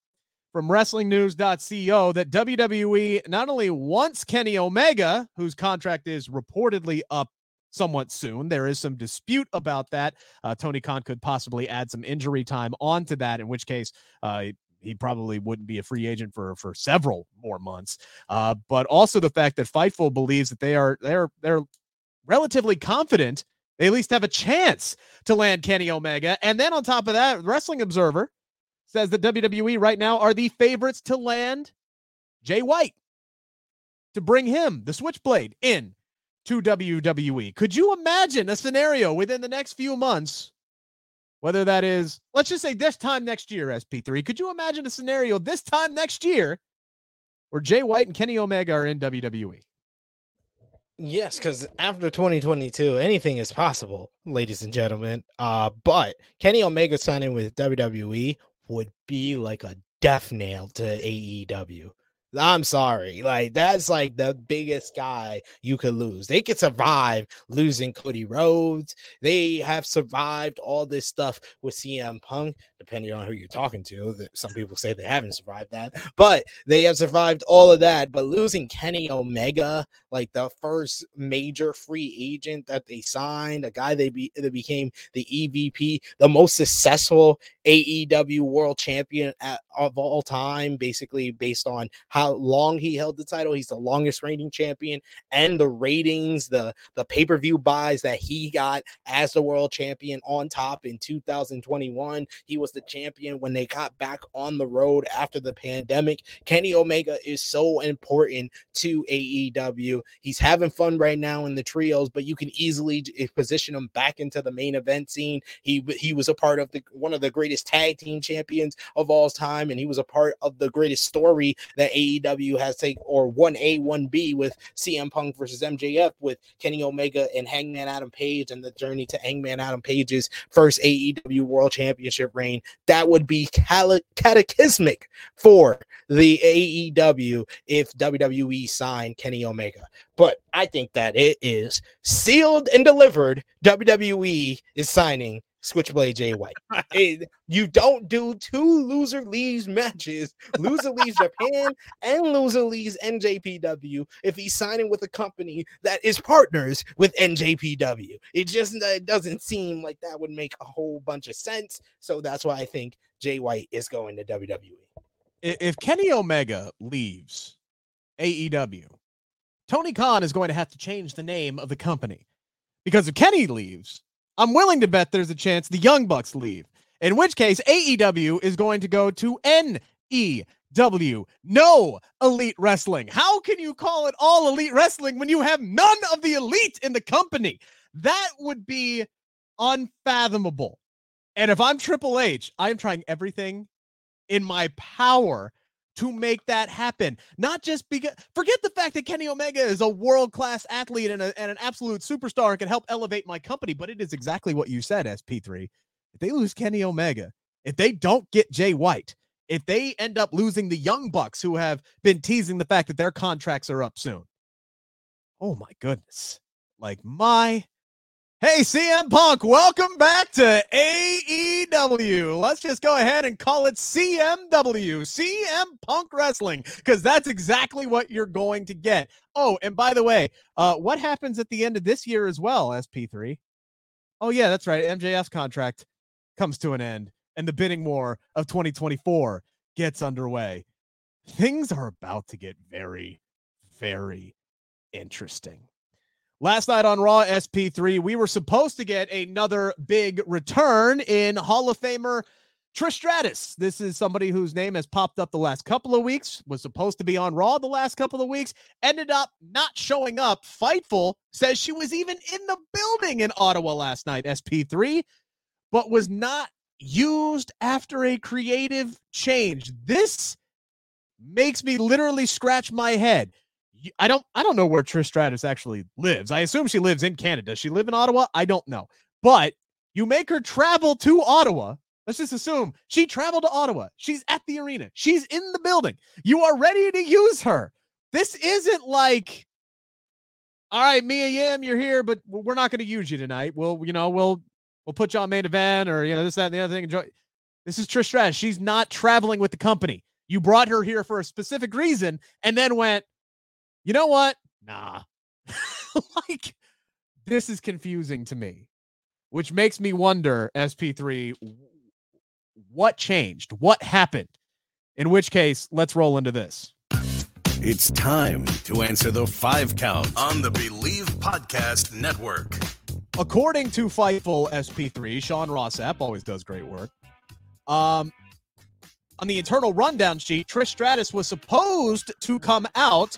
[SPEAKER 3] from WrestlingNews.co that WWE not only wants Kenny Omega, whose contract is reportedly up somewhat soon. There is some dispute about that. Uh, Tony Khan could possibly add some injury time onto that, in which case uh, he probably wouldn't be a free agent for for several more months. Uh, but also the fact that Fightful believes that they are they're they're relatively confident they at least have a chance to land Kenny Omega. And then on top of that, Wrestling Observer says that WWE right now are the favorites to land Jay White to bring him, the Switchblade, in to WWE. Could you imagine a scenario within the next few months, whether that is, let's just say this time next year, SP3? Could you imagine a scenario this time next year where Jay White and Kenny Omega are in? WWE?
[SPEAKER 4] Yes, because after 2022, anything is possible, ladies and gentlemen. Uh, but Kenny Omega signing with WWE would be like a death nail to AEW. I'm sorry. Like that's like the biggest guy you could lose. They could survive losing Cody Rhodes. They have survived all this stuff with CM Punk, depending on who you're talking to. Some people say they haven't survived that, but they have survived all of that. But losing Kenny Omega, like the first major free agent that they signed, a guy they be that became the EVP, the most successful AEW world champion at, of all time, basically based on how long he held the title. He's the longest reigning champion, and the ratings, the the pay per view buys that he got as the world champion on top in 2021. He was the champion when they got back on the road after the pandemic. Kenny Omega is so important to AEW. He's having fun right now in the trios, but you can easily eh, position him back into the main event scene. He he was a part of the one of the greatest tag team champions of all time, and he was a part of the greatest story that AEW has taken, or one A, one B with CM Punk versus MJF with Kenny Omega and Hangman Adam Page, and the journey to Hangman Adam Page's first AEW World Championship reign. That would be cataclysmic for the AEW if WWE signed Kenny Omega. But I think that it is sealed and delivered. WWE is signing Switchblade Jay White. it, you don't do two loser leaves matches, loser leaves Japan and loser leaves NJPW if he's signing with a company that is partners with NJPW. It just it doesn't seem like that would make a whole bunch of sense. So that's why I think Jay White is going to WWE.
[SPEAKER 3] If Kenny Omega leaves AEW, Tony Khan is going to have to change the name of the company because if Kenny leaves, I'm willing to bet there's a chance the Young Bucks leave. In which case, AEW is going to go to NEW. No elite wrestling. How can you call it all elite wrestling when you have none of the elite in the company? That would be unfathomable. And if I'm Triple H, I'm trying everything in my power to make that happen. Not just because, forget the fact that Kenny Omega is a world class athlete and, a, and an absolute superstar and can help elevate my company, but it is exactly what you said, SP3. If they lose Kenny Omega, if they don't get Jay White, if they end up losing the Young Bucks who have been teasing the fact that their contracts are up soon, oh my goodness. Like, my Hey, CM Punk, welcome back to AEW. Let's just go ahead and call it CMW, CM Punk Wrestling, because that's exactly what you're going to get. Oh, and by the way, uh, what happens at the end of this year as well, SP3? Oh, yeah, that's right. MJF's contract comes to an end, and the bidding war of 2024 gets underway. Things are about to get very, very interesting. Last night on Raw SP3, we were supposed to get another big return in Hall of Famer Trish Stratus. This is somebody whose name has popped up the last couple of weeks, was supposed to be on Raw the last couple of weeks, ended up not showing up. Fightful says she was even in the building in Ottawa last night, SP3, but was not used after a creative change. This makes me literally scratch my head. I don't I don't know where Trish Stratus actually lives. I assume she lives in Canada. Does she live in Ottawa? I don't know. But you make her travel to Ottawa. Let's just assume she traveled to Ottawa. She's at the arena. She's in the building. You are ready to use her. This isn't like all right, Mia Yim, you're here, but we're not going to use you tonight. We'll, you know, we'll we'll put you on main event or you know this, that, and the other thing. Enjoy. This is Trish Stratus. She's not traveling with the company. You brought her here for a specific reason and then went, you know what? Nah. like, this is confusing to me, which makes me wonder, SP3, what changed? What happened? In which case, let's roll into this.
[SPEAKER 2] It's time to answer the five count on the Bleav Podcast Network.
[SPEAKER 3] According to Fightful SP3, Sean Ross Sapp always does great work. Um, on the internal rundown sheet, Trish Stratus was supposed to come out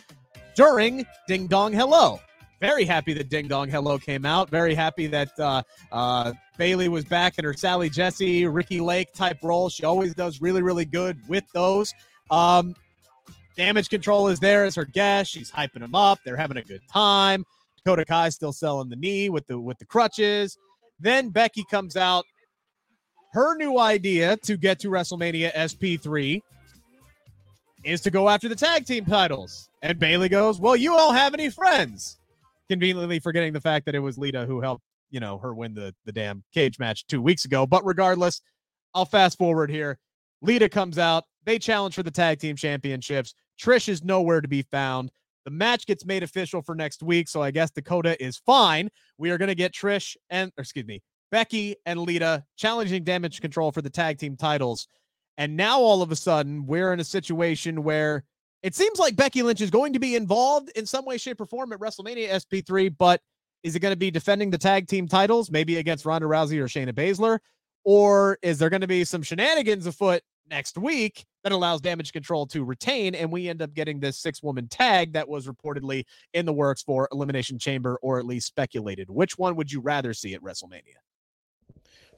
[SPEAKER 3] during Ding Dong Hello. Very happy that Ding Dong Hello came out. Very happy that uh, uh, Bayley was back in her Sally Jessy, Ricki Lake type role. She always does really, really good with those. Um, Damage Control is there as her guest. She's hyping them up. They're having a good time. Dakota Kai still selling the knee with the with the crutches. Then Becky comes out. Her new idea to get to WrestleMania SP3 is to go after the tag team titles. And Bayley goes, Well, you don't have any friends. Conveniently forgetting the fact that it was Lita who helped, you know, her win the, the damn cage match two weeks ago. But regardless, I'll fast forward here. Lita comes out. They challenge for the tag team championships. Trish is nowhere to be found. The match gets made official for next week. So I guess Dakota is fine. We are going to get Trish and, excuse me, Becky and Lita challenging damage control for the tag team titles. And now all of a sudden, we're in a situation where it seems like Becky Lynch is going to be involved in some way, shape, or form at WrestleMania SP3, but is it going to be defending the tag team titles, maybe against Ronda Rousey or Shayna Baszler? Or is there going to be some shenanigans afoot next week that allows damage control to retain? And we end up getting this six woman tag that was reportedly in the works for Elimination Chamber or at least speculated. Which one would you rather see at WrestleMania?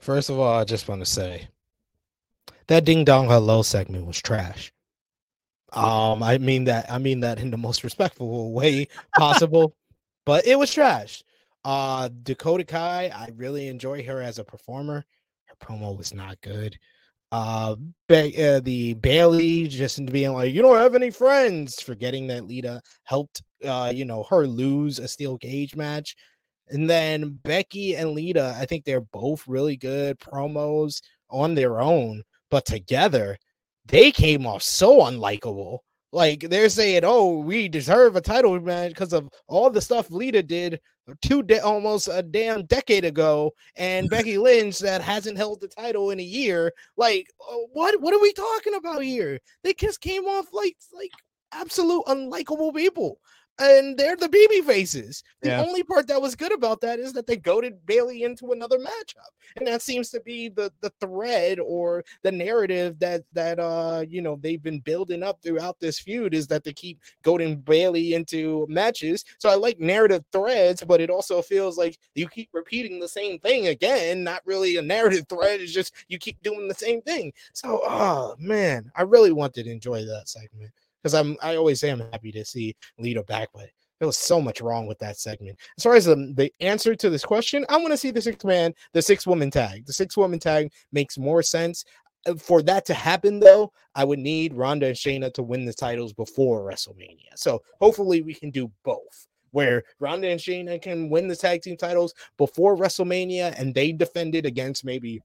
[SPEAKER 4] First of all, I just want to say that ding dong hello segment was trash. Um, I mean that I mean that in the most respectful way possible, but it was trash. Uh, Dakota Kai, I really enjoy her as a performer. Her promo was not good. Uh, ba- uh the Bayley just being like, you don't have any friends, forgetting that Lita helped, uh, you know, her lose a steel cage match. And then Becky and Lita, I think they're both really good promos on their own, but together they came off so unlikable. Like they're saying, "Oh, we deserve a title match because of all the stuff Lita did two de- almost a damn decade ago, and Becky Lynch that hasn't held the title in a year." Like, uh, what? What are we talking about here? They just came off like like absolute unlikable people and they're the baby faces. The yeah. only part that was good about that is that they goaded Bayley into another matchup, and that seems to be the the thread or the narrative that that uh you know they've been building up throughout this feud is that they keep goading Bayley into matches. So I like narrative threads, but it also feels like you keep repeating the same thing again. Not really a narrative thread; it's just you keep doing the same thing. So oh man, I really wanted to enjoy that segment because I'm I always say I'm happy to see Lita back, but there was so much wrong with that segment. As far as the, the answer to this question, I want to see the six man, the six woman tag. The six woman tag makes more sense. Uh, for that to happen, though, I would need Ronda and Shayna to win the titles before WrestleMania. So hopefully we can do both. Where Ronda and Shayna can win the tag team titles before WrestleMania and they defend it against maybe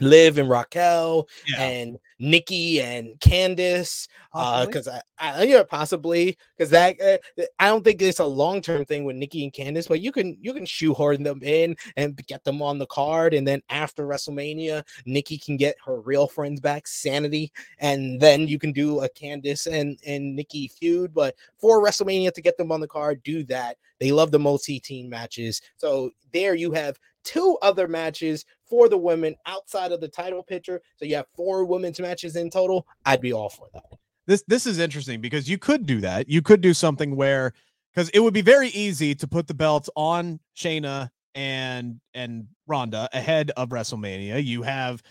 [SPEAKER 4] Liv and Raquel yeah. and Nikki and Candice, uh because uh, I, I, you know, possibly because that uh, I don't think it's a long term thing with Nikki and Candice, but you can you can shoehorn them in and get them on the card, and then after WrestleMania, Nikki can get her real friends back, Sanity, and then you can do a Candice and and Nikki feud. But for WrestleMania to get them on the card, do that. They love the multi team matches, so there you have two other matches for the women outside of the title picture. So you have four women's matches in total. I'd be all for that.
[SPEAKER 3] This this is interesting because you could do that. You could do something where because it would be very easy to put the belts on Shayna and and Ronda ahead of WrestleMania. You have,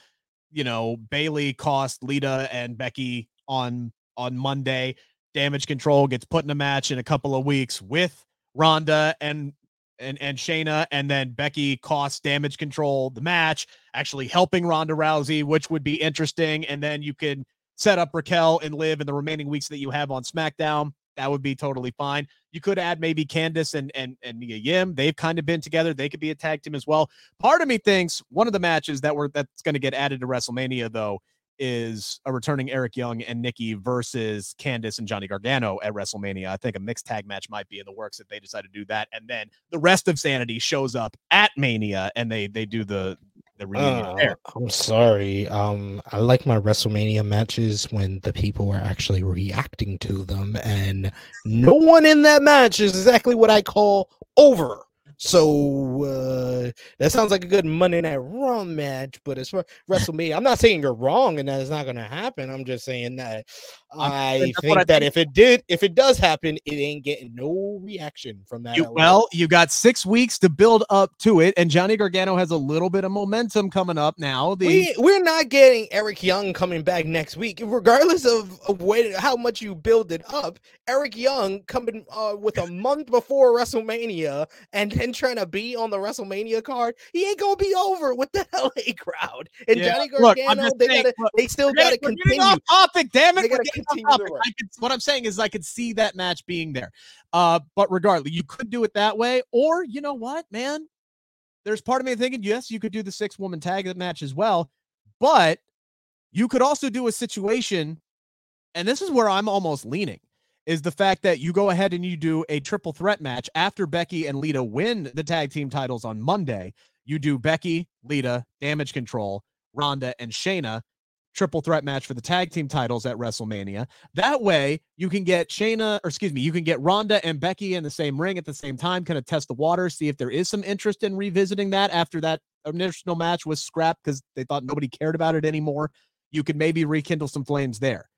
[SPEAKER 3] you know, Bayley cost Lita and Becky on on Monday. Damage control gets put in a match in a couple of weeks with Ronda and and and Shayna, and then Becky costs damage control the match, actually helping Ronda Rousey, which would be interesting. And then you could set up Raquel and Liv in the remaining weeks that you have on SmackDown. That would be totally fine. You could add maybe Candice and and and Mia Yim. They've kind of been together. They could be a tag team as well. Part of me thinks one of the matches that were that's going to get added to WrestleMania though is a returning Eric Young and Nikki versus Candice and Johnny Gargano at WrestleMania. I think a mixed tag match might be in the works if they decide to do that. And then the rest of Sanity shows up at Mania and they they do the the reunion uh, there.
[SPEAKER 4] I'm sorry. Um, I like my WrestleMania matches when the people are actually reacting to them, and no one in that match is exactly what I call over. So uh, that sounds like a good Monday Night Raw match. But as far WrestleMania, I'm not saying you're wrong and that it's not going to happen. I'm just saying that I think that
[SPEAKER 3] think.
[SPEAKER 4] if it did, if it does happen, it ain't getting no reaction from that.
[SPEAKER 3] You, well, you got six weeks to build up to it, and Johnny Gargano has a little bit of momentum coming up now. The
[SPEAKER 4] we we're not getting Eric Young coming back next week, regardless of, of when, how much you build it up. Eric Young coming uh, with a month before WrestleMania and trying to be on the WrestleMania card, he ain't gonna be over with the LA crowd. And
[SPEAKER 3] Yeah,
[SPEAKER 4] Johnny
[SPEAKER 3] look,
[SPEAKER 4] Gargano,
[SPEAKER 3] just
[SPEAKER 4] they
[SPEAKER 3] saying,
[SPEAKER 4] gotta,
[SPEAKER 3] look,
[SPEAKER 4] they still gotta
[SPEAKER 3] we're getting
[SPEAKER 4] continue.
[SPEAKER 3] off topic, damn it. We're getting off topic. Could, what I'm saying is, I could see that match being there. Uh, but regardless, you could do it that way, or you know what, man? There's part of me thinking, yes, you could do the six woman tag match as well, but you could also do a situation, and this is where I'm almost leaning, is the fact that you go ahead and you do a triple threat match after Becky and Lita win the tag team titles on Monday. You do Becky, Lita, Damage Control, Ronda, and Shayna triple threat match for the tag team titles at WrestleMania. That way, you can get Shayna, or excuse me, you can get Ronda and Becky in the same ring at the same time, kind of test the water, see if there is some interest in revisiting that after that initial match was scrapped because they thought nobody cared about it anymore. You could maybe rekindle some flames there.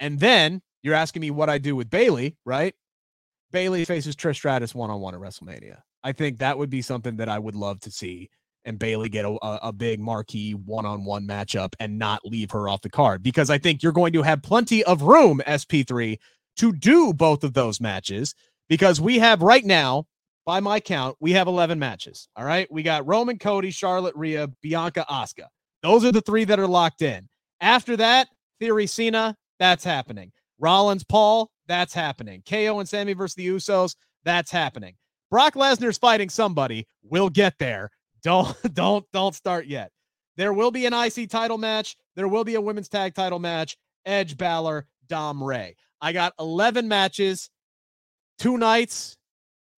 [SPEAKER 3] And then you're asking me what I do with Bayley, right? Bayley faces Trish Stratus one on one at WrestleMania. I think that would be something that I would love to see and Bayley get a, a, big marquee one on one matchup and not leave her off the card because I think you're going to have plenty of room, SP3, to do both of those matches because we have right now, by my count, we have 11 matches. All right. We got Roman, Cody, Charlotte, Rhea, Bianca, Asuka. Those are the three that are locked in. After that, Theory, Cena, that's happening. Rollins, Paul, that's happening. KO and Sami versus the Usos, that's happening. Brock Lesnar's fighting somebody. We'll get there. Don't don't don't start yet. There will be an IC title match. There will be a women's tag title match. Edge, Balor, Dom Ray. I got 11 matches, two nights.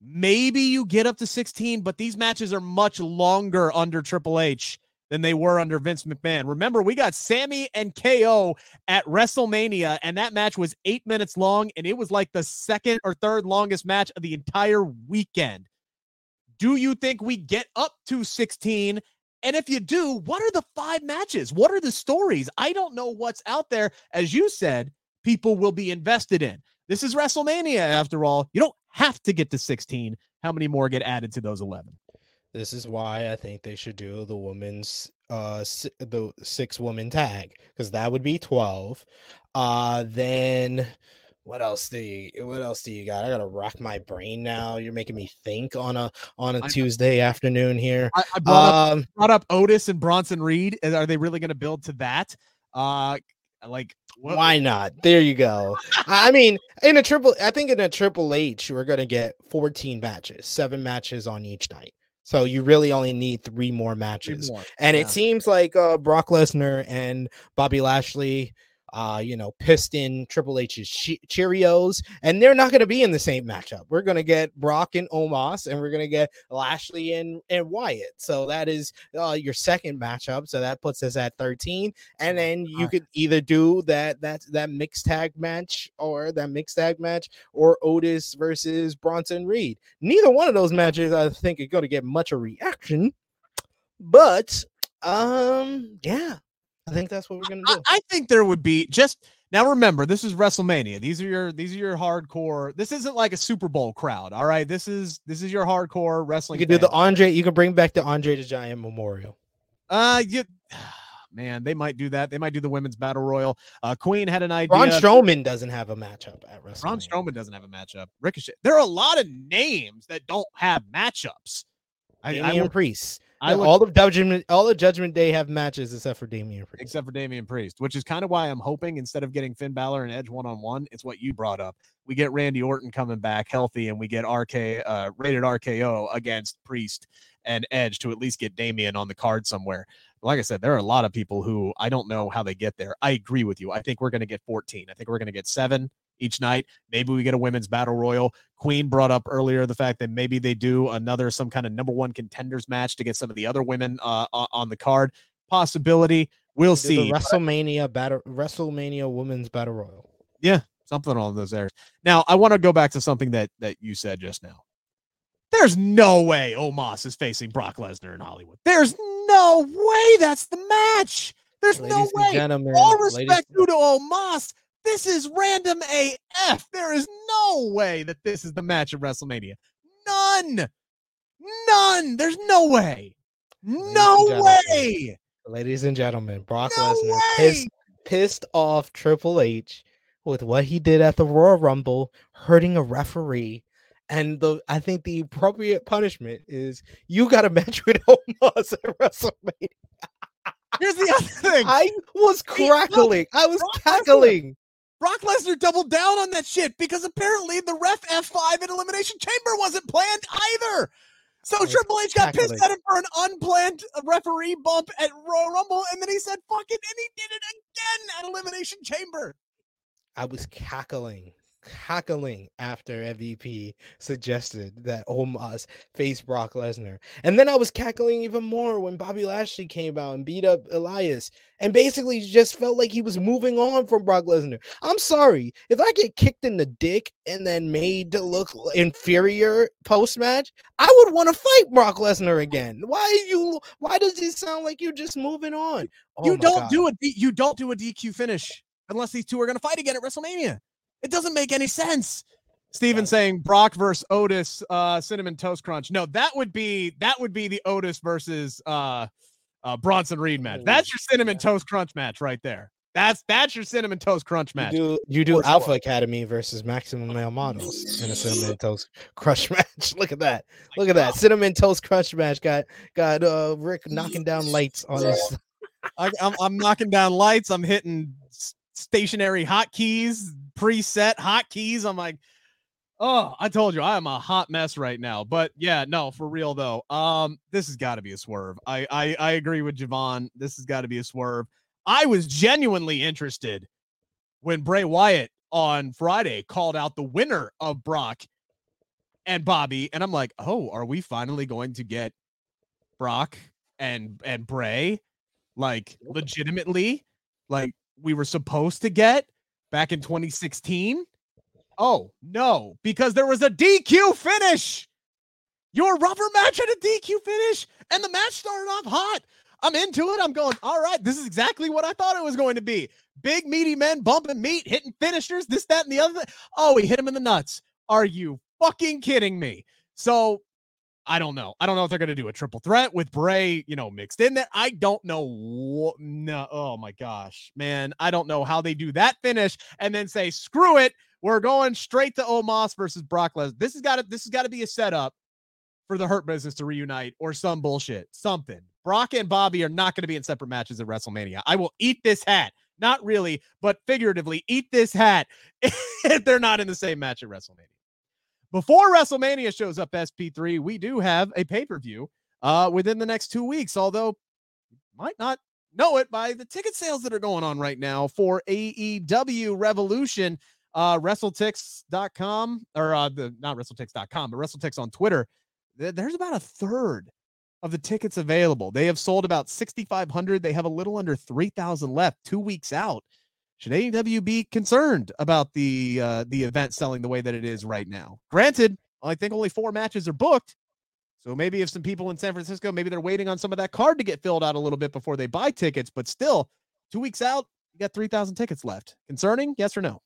[SPEAKER 3] Maybe you get up to 16, but these matches are much longer under Triple H than they were under Vince McMahon. Remember, we got Sami and KO at WrestleMania, and that match was eight minutes long, and it was like the second or third longest match of the entire weekend. Do you think we get up to 16? And if you do, what are the five matches? What are the stories? I don't know what's out there. As you said, people will be invested in. This is WrestleMania, after all. You don't have to get to 16. How many more get added to those 11?
[SPEAKER 4] This is why I think they should do the women's uh si- the six woman tag because that would be 12. Uh then what else do you what else do you got? I gotta rock my brain now. You're making me think on a on a. Tuesday afternoon here.
[SPEAKER 3] I, I brought, up,
[SPEAKER 4] Um
[SPEAKER 3] brought up Otis and Bronson Reed. Are they really going to build to that? Uh, like, what,
[SPEAKER 4] why not? There you go. I mean, in a triple, I think in a triple H, we're gonna get 14 matches, seven matches on each night. So you really only need three more
[SPEAKER 3] three
[SPEAKER 4] matches.
[SPEAKER 3] more?
[SPEAKER 4] And
[SPEAKER 3] Yeah.
[SPEAKER 4] it seems like uh, Brock Lesnar and Bobby Lashley, uh, you know, Piston, Triple H's Cheerios, and they're not going to be in the same matchup. We're going to get Brock and Omos, and we're going to get Lashley and, and Wyatt. So that is uh, your second matchup. So that puts us at 13. And then you could either do that that that mixed tag match or that mixed tag match or Otis versus Bronson Reed. Neither one of those matches, I think, are going to get much a reaction. But um, yeah, I think that's what we're gonna do.
[SPEAKER 3] I think there would be just now. Remember, this is WrestleMania. These are your these are your hardcore. This isn't like a Super Bowl crowd. All right, this is this is your hardcore wrestling.
[SPEAKER 4] You
[SPEAKER 3] can
[SPEAKER 4] could do the. Andre. You can bring back the Andre the Giant Memorial.
[SPEAKER 3] Uh, you, man, they might do that. They might do the women's battle royal. Uh, Queen had an idea.
[SPEAKER 4] Braun Strowman doesn't have a matchup at WrestleMania.
[SPEAKER 3] Braun Strowman doesn't have a matchup. Ricochet. There are a lot of names that don't have matchups. I, I
[SPEAKER 4] Damian
[SPEAKER 3] look,
[SPEAKER 4] Priest.
[SPEAKER 3] I look
[SPEAKER 4] all of Judgment, all of Judgment Day have matches except for Damian Priest.
[SPEAKER 3] except for Damian Priest, which is kind of why I'm hoping instead of getting Finn Balor and Edge one on one, it's what you brought up. We get Randy Orton coming back healthy, and we get RK uh, rated RKO against Priest and Edge to at least get Damian on the card somewhere. Like I said, there are a lot of people who I don't know how they get there. I agree with you. I think we're going to get 14. I think we're going to get seven each night. Maybe we get a women's battle royal. Queen brought up earlier the fact that maybe they do another some kind of number one contenders match to get some of the other women uh, on the card. Possibility. We'll see.
[SPEAKER 4] WrestleMania battle, WrestleMania Women's Battle Royal.
[SPEAKER 3] Yeah, something along those areas. Now, I want to go back to something that that you said just now. There's no way Omos is facing Brock Lesnar in Hollywood. There's no way that's the match. There's
[SPEAKER 4] Ladies
[SPEAKER 3] no way. All respect due to Omos. This is random AF. There is no way that this is the match of WrestleMania. None. None. There's no way. No
[SPEAKER 4] gentlemen,
[SPEAKER 3] way.
[SPEAKER 4] ladies and gentlemen, Brock
[SPEAKER 3] No
[SPEAKER 4] Lesnar pissed, pissed off Triple H with what he did at the Royal Rumble, hurting a referee. And the I think the appropriate punishment is you got a match with Omos at WrestleMania.
[SPEAKER 3] Here's the other thing.
[SPEAKER 4] I was crackling. I was cackling.
[SPEAKER 3] Brock Lesnar doubled down on that shit because apparently the ref F5 in Elimination Chamber wasn't planned either. So
[SPEAKER 4] was
[SPEAKER 3] Triple H got pissed at him for an unplanned referee bump at Royal Rumble, and then he said, fuck it, and he did it again at Elimination Chamber.
[SPEAKER 4] I was cackling, cackling after MVP suggested that Omos face Brock Lesnar. And then I was cackling even more when Bobby Lashley came out and beat up Elias and basically just felt like he was moving on from Brock Lesnar. I'm sorry, if I get kicked in the dick and then made to look inferior post match, I would want to fight Brock Lesnar again. Why you why does it sound like you're just moving on? Oh
[SPEAKER 3] you don't
[SPEAKER 4] God.
[SPEAKER 3] do a you don't do a DQ finish unless these two are going to fight again at WrestleMania. It doesn't make any sense. Steven saying Brock versus Otis uh cinnamon toast crunch. No, that would be that would be the Otis versus uh uh Bronson Reed match. That's your cinnamon toast crunch match right there. That's that's your cinnamon toast crunch match.
[SPEAKER 4] You do you do
[SPEAKER 3] For sure.
[SPEAKER 4] Alpha Academy versus Maximum Male Models in a cinnamon toast crush match. Look at that! Look at that cinnamon toast crunch match. Got got uh Rick knocking down lights on his.
[SPEAKER 3] I, I'm, I'm knocking down lights. I'm hitting s- stationary hotkeys, preset hotkeys. I'm like, oh, I told you I am a hot mess right now. But yeah, no, for real though. Um, this has got to be a swerve. I, I I agree with Javon. This has got to be a swerve. I was genuinely interested when Bray Wyatt on Friday called out the winner of Brock and Bobby, and I'm like, oh, are we finally going to get Brock and and Bray like legitimately like we were supposed to get back in 2016 oh no because there was a dq finish. Your rubber match had a dq finish and the match started off hot. I'm into it. I'm going all right this is exactly what i thought it was going to be. Big meaty men bumping meat hitting finishers this that and the other. Oh he hit him in the nuts. Are you fucking kidding me? So I don't know. I don't know if they're going to do a triple threat with Bray, you know, mixed in that. I don't know. What, no. Oh my gosh, man. I don't know how they do that finish and then say, screw it. We're going straight to Omos versus Brock Lesnar. This has got to, this has got to be a setup for the Hurt Business to reunite or some bullshit, something. Brock and Bobby are not going to be in separate matches at WrestleMania. I will eat this hat. Not really, but figuratively, eat this hat if they're not in the same match at WrestleMania. Before WrestleMania shows up, SP3, we do have a pay per view uh, within the next two weeks, although might not know it by the ticket sales that are going on right now for AEW Revolution. Uh, WrestleTix.com or uh, the not WrestleTix.com, but WrestleTix on Twitter. th- There's about a third of the tickets available. They have sold about 6,500. They have a little under 3,000 left, two weeks out. Should AEW be concerned about the uh, the event selling the way that it is right now? Granted, I think only four matches are booked, so maybe if some people in San Francisco, maybe they're waiting on some of that card to get filled out a little bit before they buy tickets. But still, two weeks out, you got three thousand tickets left. Concerning? Yes or no?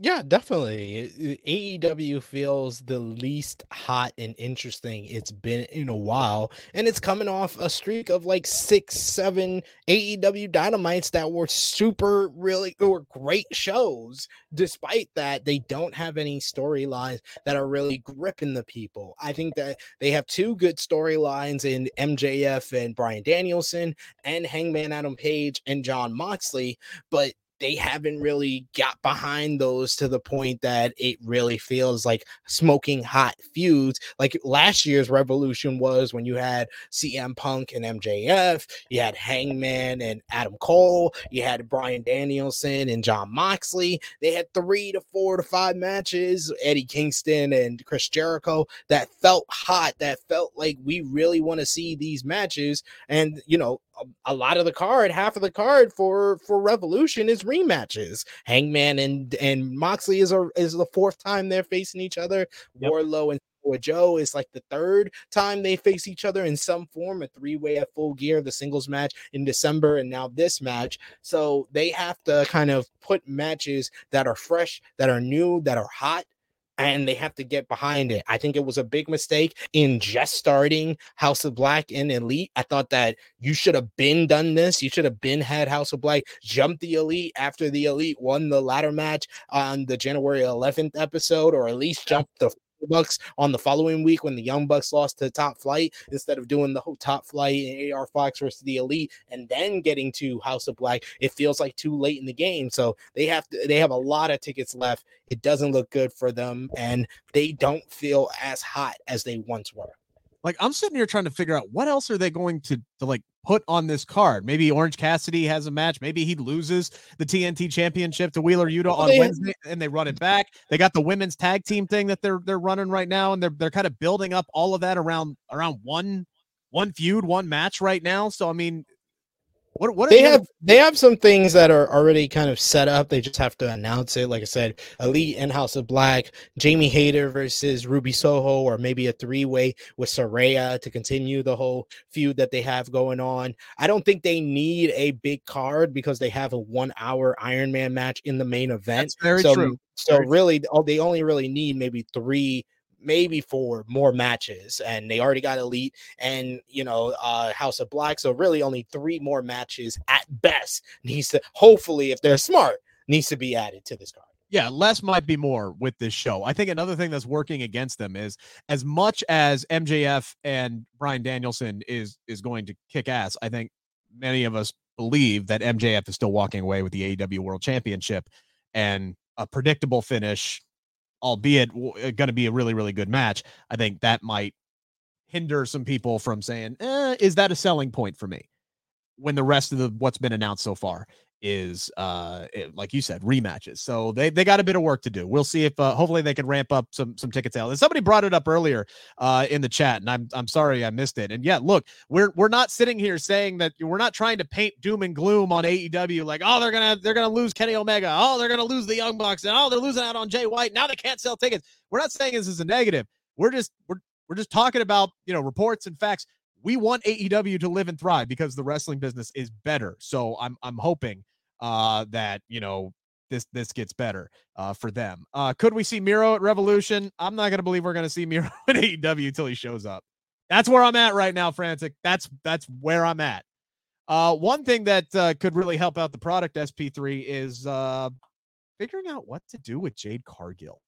[SPEAKER 4] Yeah, definitely. Uh, AEW feels the least hot and interesting it's been in a while. And it's coming off a streak of like six, seven AEW dynamites that were super, really, or great shows. Despite that, they don't have any storylines that are really gripping the people. I think that they have two good storylines in MJF and Bryan Danielson and Hangman Adam Page and Jon Moxley, but they haven't really got behind those to the point that it really feels like smoking hot feuds like last year's revolution was when you had CM Punk and MJF, you had Hangman and Adam Cole, you had Bryan Danielson and Jon Moxley. They had 3 to 4 to 5 matches, Eddie Kingston and Chris Jericho that felt hot, that felt like we really want to see these matches and you know a, lot of the card, half of the card for for Revolution is rematches. Hangman and and Moxley is a is the fourth time they're facing each other.
[SPEAKER 3] Yep.
[SPEAKER 4] Wardlow and Samoa Joe is like the third time they face each other in some form, a three way at full gear, the singles match in December, and now this match. So they have to kind of put matches that are fresh, that are new, that are hot and they have to get behind it. I think it was a big mistake in just starting House of Black in Elite. I thought that you should have been done this. You should have been had House of Black jump the Elite after the Elite won the ladder match on the January 11th episode, or at least jump the Bucks on the following week when the Young Bucks lost to Top Flight instead of doing the whole Top Flight and AR Fox versus the Elite and then getting to House of Black. It feels like too late in the game, so they have to. They have a lot of tickets left. It doesn't look good for them, and they don't feel as hot as they once were.
[SPEAKER 3] Like I'm sitting here trying to figure out what else are they going to, to like put on this card. Maybe Orange Cassidy has a match. Maybe he loses the TNT Championship to Wheeler Yuta on Wednesday, and they run it back. They got the women's tag team thing that they're they're running right now, and they're they're kind of building up all of that around around one one feud, one match right now. So I mean, what what
[SPEAKER 4] they have they have some things that are already kind of set up. They just have to announce it. Like I said, Elite and House of Black, Jamie Hayter versus Ruby Soho, or maybe a three way with Saraya to continue the whole feud that they have going on. I don't think they need a big card because they have a one hour Iron Man match in the main event.
[SPEAKER 3] That's very
[SPEAKER 4] so,
[SPEAKER 3] true.
[SPEAKER 4] So very really, true. they only really need maybe three maybe for more matches and they already got elite and you know uh house of black so really only three more matches at best needs to hopefully if they're smart needs to be added to this card
[SPEAKER 3] yeah, less might be more with this show. I think another thing that's working against them is as much as MJF and Bryan Danielson is is going to kick ass. I think many of us believe that MJF is still walking away with the AEW World Championship and a predictable finish albeit uh, going to be a really, really good match, I think that might hinder some people from saying, eh, is that a selling point for me? When the rest of the what's been announced so far is uh it, like you said rematches. So they they got a bit of work to do. We'll see if uh, hopefully they can ramp up some some ticket sales. And somebody brought it up earlier uh in the chat and i'm i'm sorry i missed it. And yeah look we're we're not sitting here saying that we're not trying to paint doom and gloom on aew like oh they're gonna they're gonna lose kenny omega. Oh they're gonna lose the young bucks. And oh they're losing out on jay white. Now they can't sell tickets. We're not saying this is a negative. We're just we're we're just talking about you know reports and facts we want AEW to live and thrive because the wrestling business is better. So I'm I'm hoping uh that you know this this gets better uh for them. Uh could we see Miro at Revolution? I'm not gonna believe we're gonna see Miro at AEW until he shows up. That's where I'm at right now, Frantic. That's that's where I'm at. Uh one thing that uh, could really help out the product SP3 is uh figuring out what to do with Jade Cargill.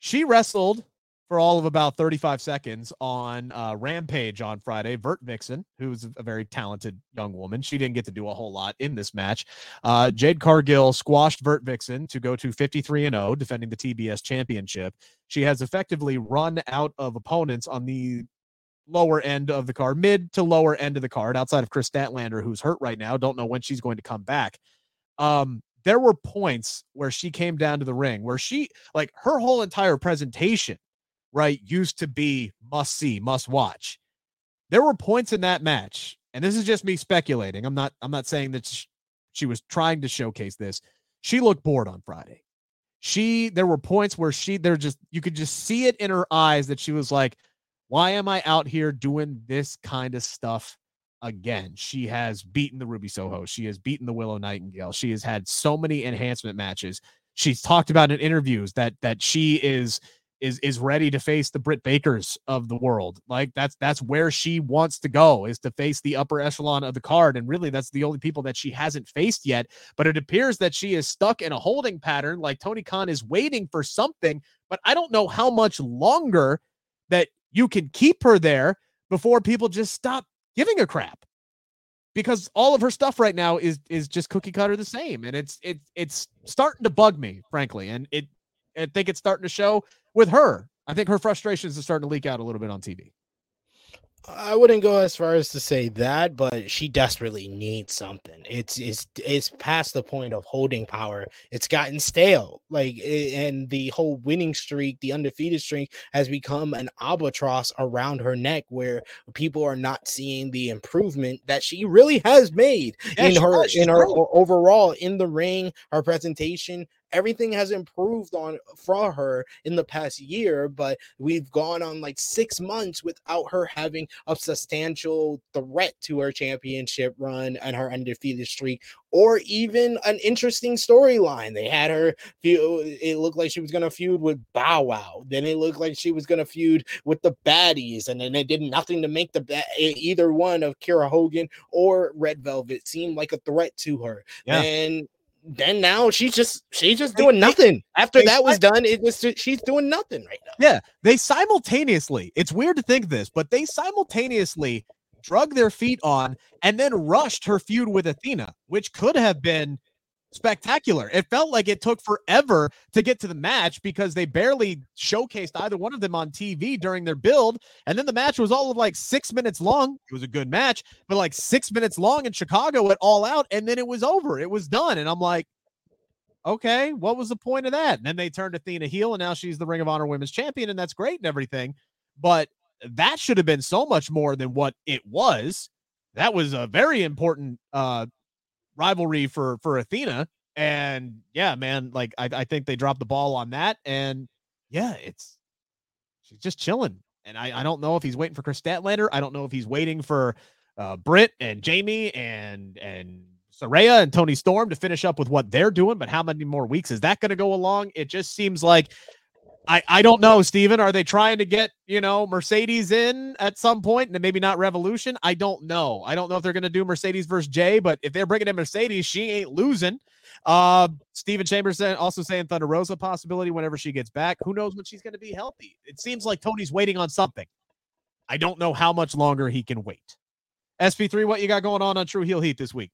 [SPEAKER 3] She wrestled for all of about 35 seconds on uh, Rampage on Friday. Vert Vixen, who's a very talented young woman, she didn't get to do a whole lot in this match. Uh, Jade Cargill squashed Vert Vixen to go to 53 and 0, defending the TBS championship. She has effectively run out of opponents on the lower end of the card, mid to lower end of the card, outside of Kris Statlander, who's hurt right now. Don't know when she's going to come back. Um, there were points where she came down to the ring where she, like, her whole entire presentation right, used to be must see, must watch. There were points in that match, and this is just me speculating. I'm not I'm not saying that she was trying to showcase this. She looked bored on Friday. She there were points where she there just you could just see it in her eyes that she was like, "Why am I out here doing this kind of stuff again?" She has beaten the Ruby Soho. She has beaten the Willow Nightingale. She has had so many enhancement matches. She's talked about in interviews that that she is is is ready to face the Britt Bakers of the world. Like that's that's where she wants to go is to face the upper echelon of the card. And really that's the only people that she hasn't faced yet, but it appears that she is stuck in a holding pattern like Tony Khan is waiting for something, but I don't know how much longer that you can keep her there before people just stop giving a crap. Because all of her stuff right now is is just cookie cutter the same. And it's it's it's starting to bug me frankly. And it I think it's starting to show with her. I think her frustrations are starting to leak out a little bit on TV.
[SPEAKER 4] I wouldn't go as far as to say that, but she desperately needs something. It's it's it's past the point of holding power. It's gotten stale. Like and the whole winning streak, the undefeated streak has become an albatross around her neck where people are not seeing the improvement that she really has made yeah, in her in her overall in the ring, her presentation everything has improved on for her in the past year, but we've gone on like six months without her having a substantial threat to her championship run and her undefeated streak or even an interesting storyline. They had her feud, it looked like she was going to feud with Bow Wow. Then it looked like she was going to feud with the baddies. And then they did nothing to make the ba- either one of Kiera Hogan or Red Velvet seem like a threat to her. Yeah. And then now she's just she's just doing they, nothing. After they, that was done, it was she's doing nothing right now.
[SPEAKER 3] Yeah, they simultaneously. It's weird to think this, but they simultaneously drug their feet on, and then rushed her feud with Athena, which could have been spectacular. It felt like it took forever to get to the match because they barely showcased either one of them on TV during their build. And then the match was all of like six minutes long. It was a good match, but like six minutes long in Chicago at all out. And then it was over. It was done. And I'm like, okay, what was the point of that? And then they turned Athena heel and now she's the Ring of Honor Women's Champion. And that's great and everything. But that should have been so much more than what it was. That was a very important uh, rivalry for for Athena. And yeah, man, like I, I think they dropped the ball on that. And yeah, it's she's just chilling. And I, I don't know if he's waiting for Kris Statlander. I don't know if he's waiting for uh, Britt and Jamie and and Saraya and Toni Storm to finish up with what they're doing. But how many more weeks is that going to go along? It just seems like I, I don't know, Steven. Are they trying to get, you know, Mercedes in at some point and maybe not Revolution? I don't know. I don't know if they're going to do Mercedes versus Jay, but if they're bringing in Mercedes, she ain't losing. Uh, Stephen Chambers also saying Thunder Rosa possibility whenever she gets back. Who knows when she's going to be healthy? It seems like Tony's waiting on something. I don't know how much longer he can wait. SP3, what you got going on on True Heel Heat this week?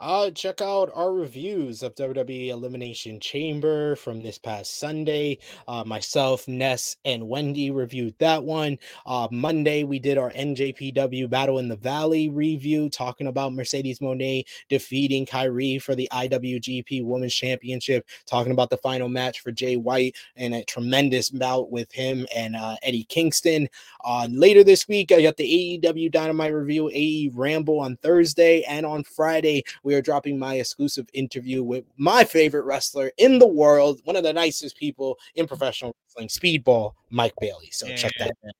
[SPEAKER 4] Uh, check out our reviews of WWE Elimination Chamber from this past Sunday. Uh, myself, Ness, and Wendy reviewed that one. Uh, Monday, we did our NJPW Battle in the Valley review, talking about Mercedes Moné defeating Kairi for the IWGP Women's Championship, talking about the final match for Jay White and a tremendous bout with him and uh, Eddie Kingston. Uh, later this week, I got the AEW Dynamite review, AE Ramble on Thursday, and on Friday, we are dropping my exclusive interview with my favorite wrestler in the world, one of the nicest people in professional wrestling, Speedball Mike Bailey. So yeah. check that out.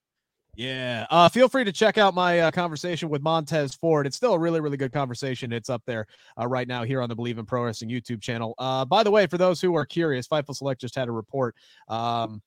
[SPEAKER 3] Yeah. Uh, feel free to check out my uh, conversation with Montez Ford. It's still a really, really good conversation. It's up there uh, right now here on the Bleav in Pro Wrestling YouTube channel. Uh, by the way, for those who are curious, Fightful Select just had a report um,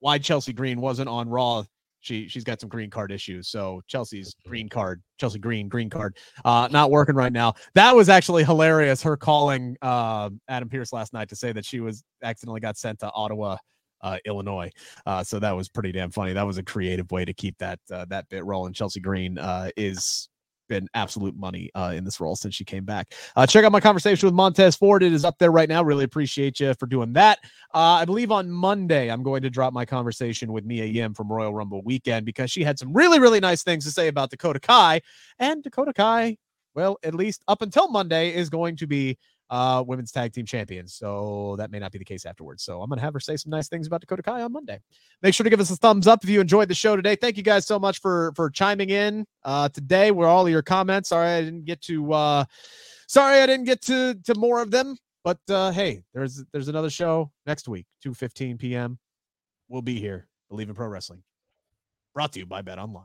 [SPEAKER 3] why Chelsea Green wasn't on Raw she she's got some green card issues. So Chelsea's green card, Chelsea Green green card, uh, not working right now. That was actually hilarious. Her calling uh, Adam Pearce last night to say that she was accidentally got sent to Ottawa. Uh, Illinois, uh, so that was pretty damn funny. That was a creative way to keep that uh, that bit rolling. Chelsea Green uh, is been absolute money uh, in this role since she came back. Uh, check out my conversation with Montez Ford. It is up there right now. Really appreciate you for doing that. Uh, I believe on Monday, I'm going to drop my conversation with Mia Yim from Royal Rumble weekend because she had some really, really nice things to say about Dakota Kai. And Dakota Kai, well, at least up until Monday, is going to be uh, women's tag team champions. So that may not be the case afterwards. So I'm going to have her say some nice things about Dakota Kai on Monday. Make sure to give us a thumbs up if you enjoyed the show today. Thank you guys so much for for chiming in uh, today. Were all of your comments. Sorry I didn't get to. Uh, sorry I didn't get to to more of them. But uh, hey, there's there's another show next week, 2:15 p.m. We'll be here. Bleav in Pro Wrestling. Brought to you by Bet Online.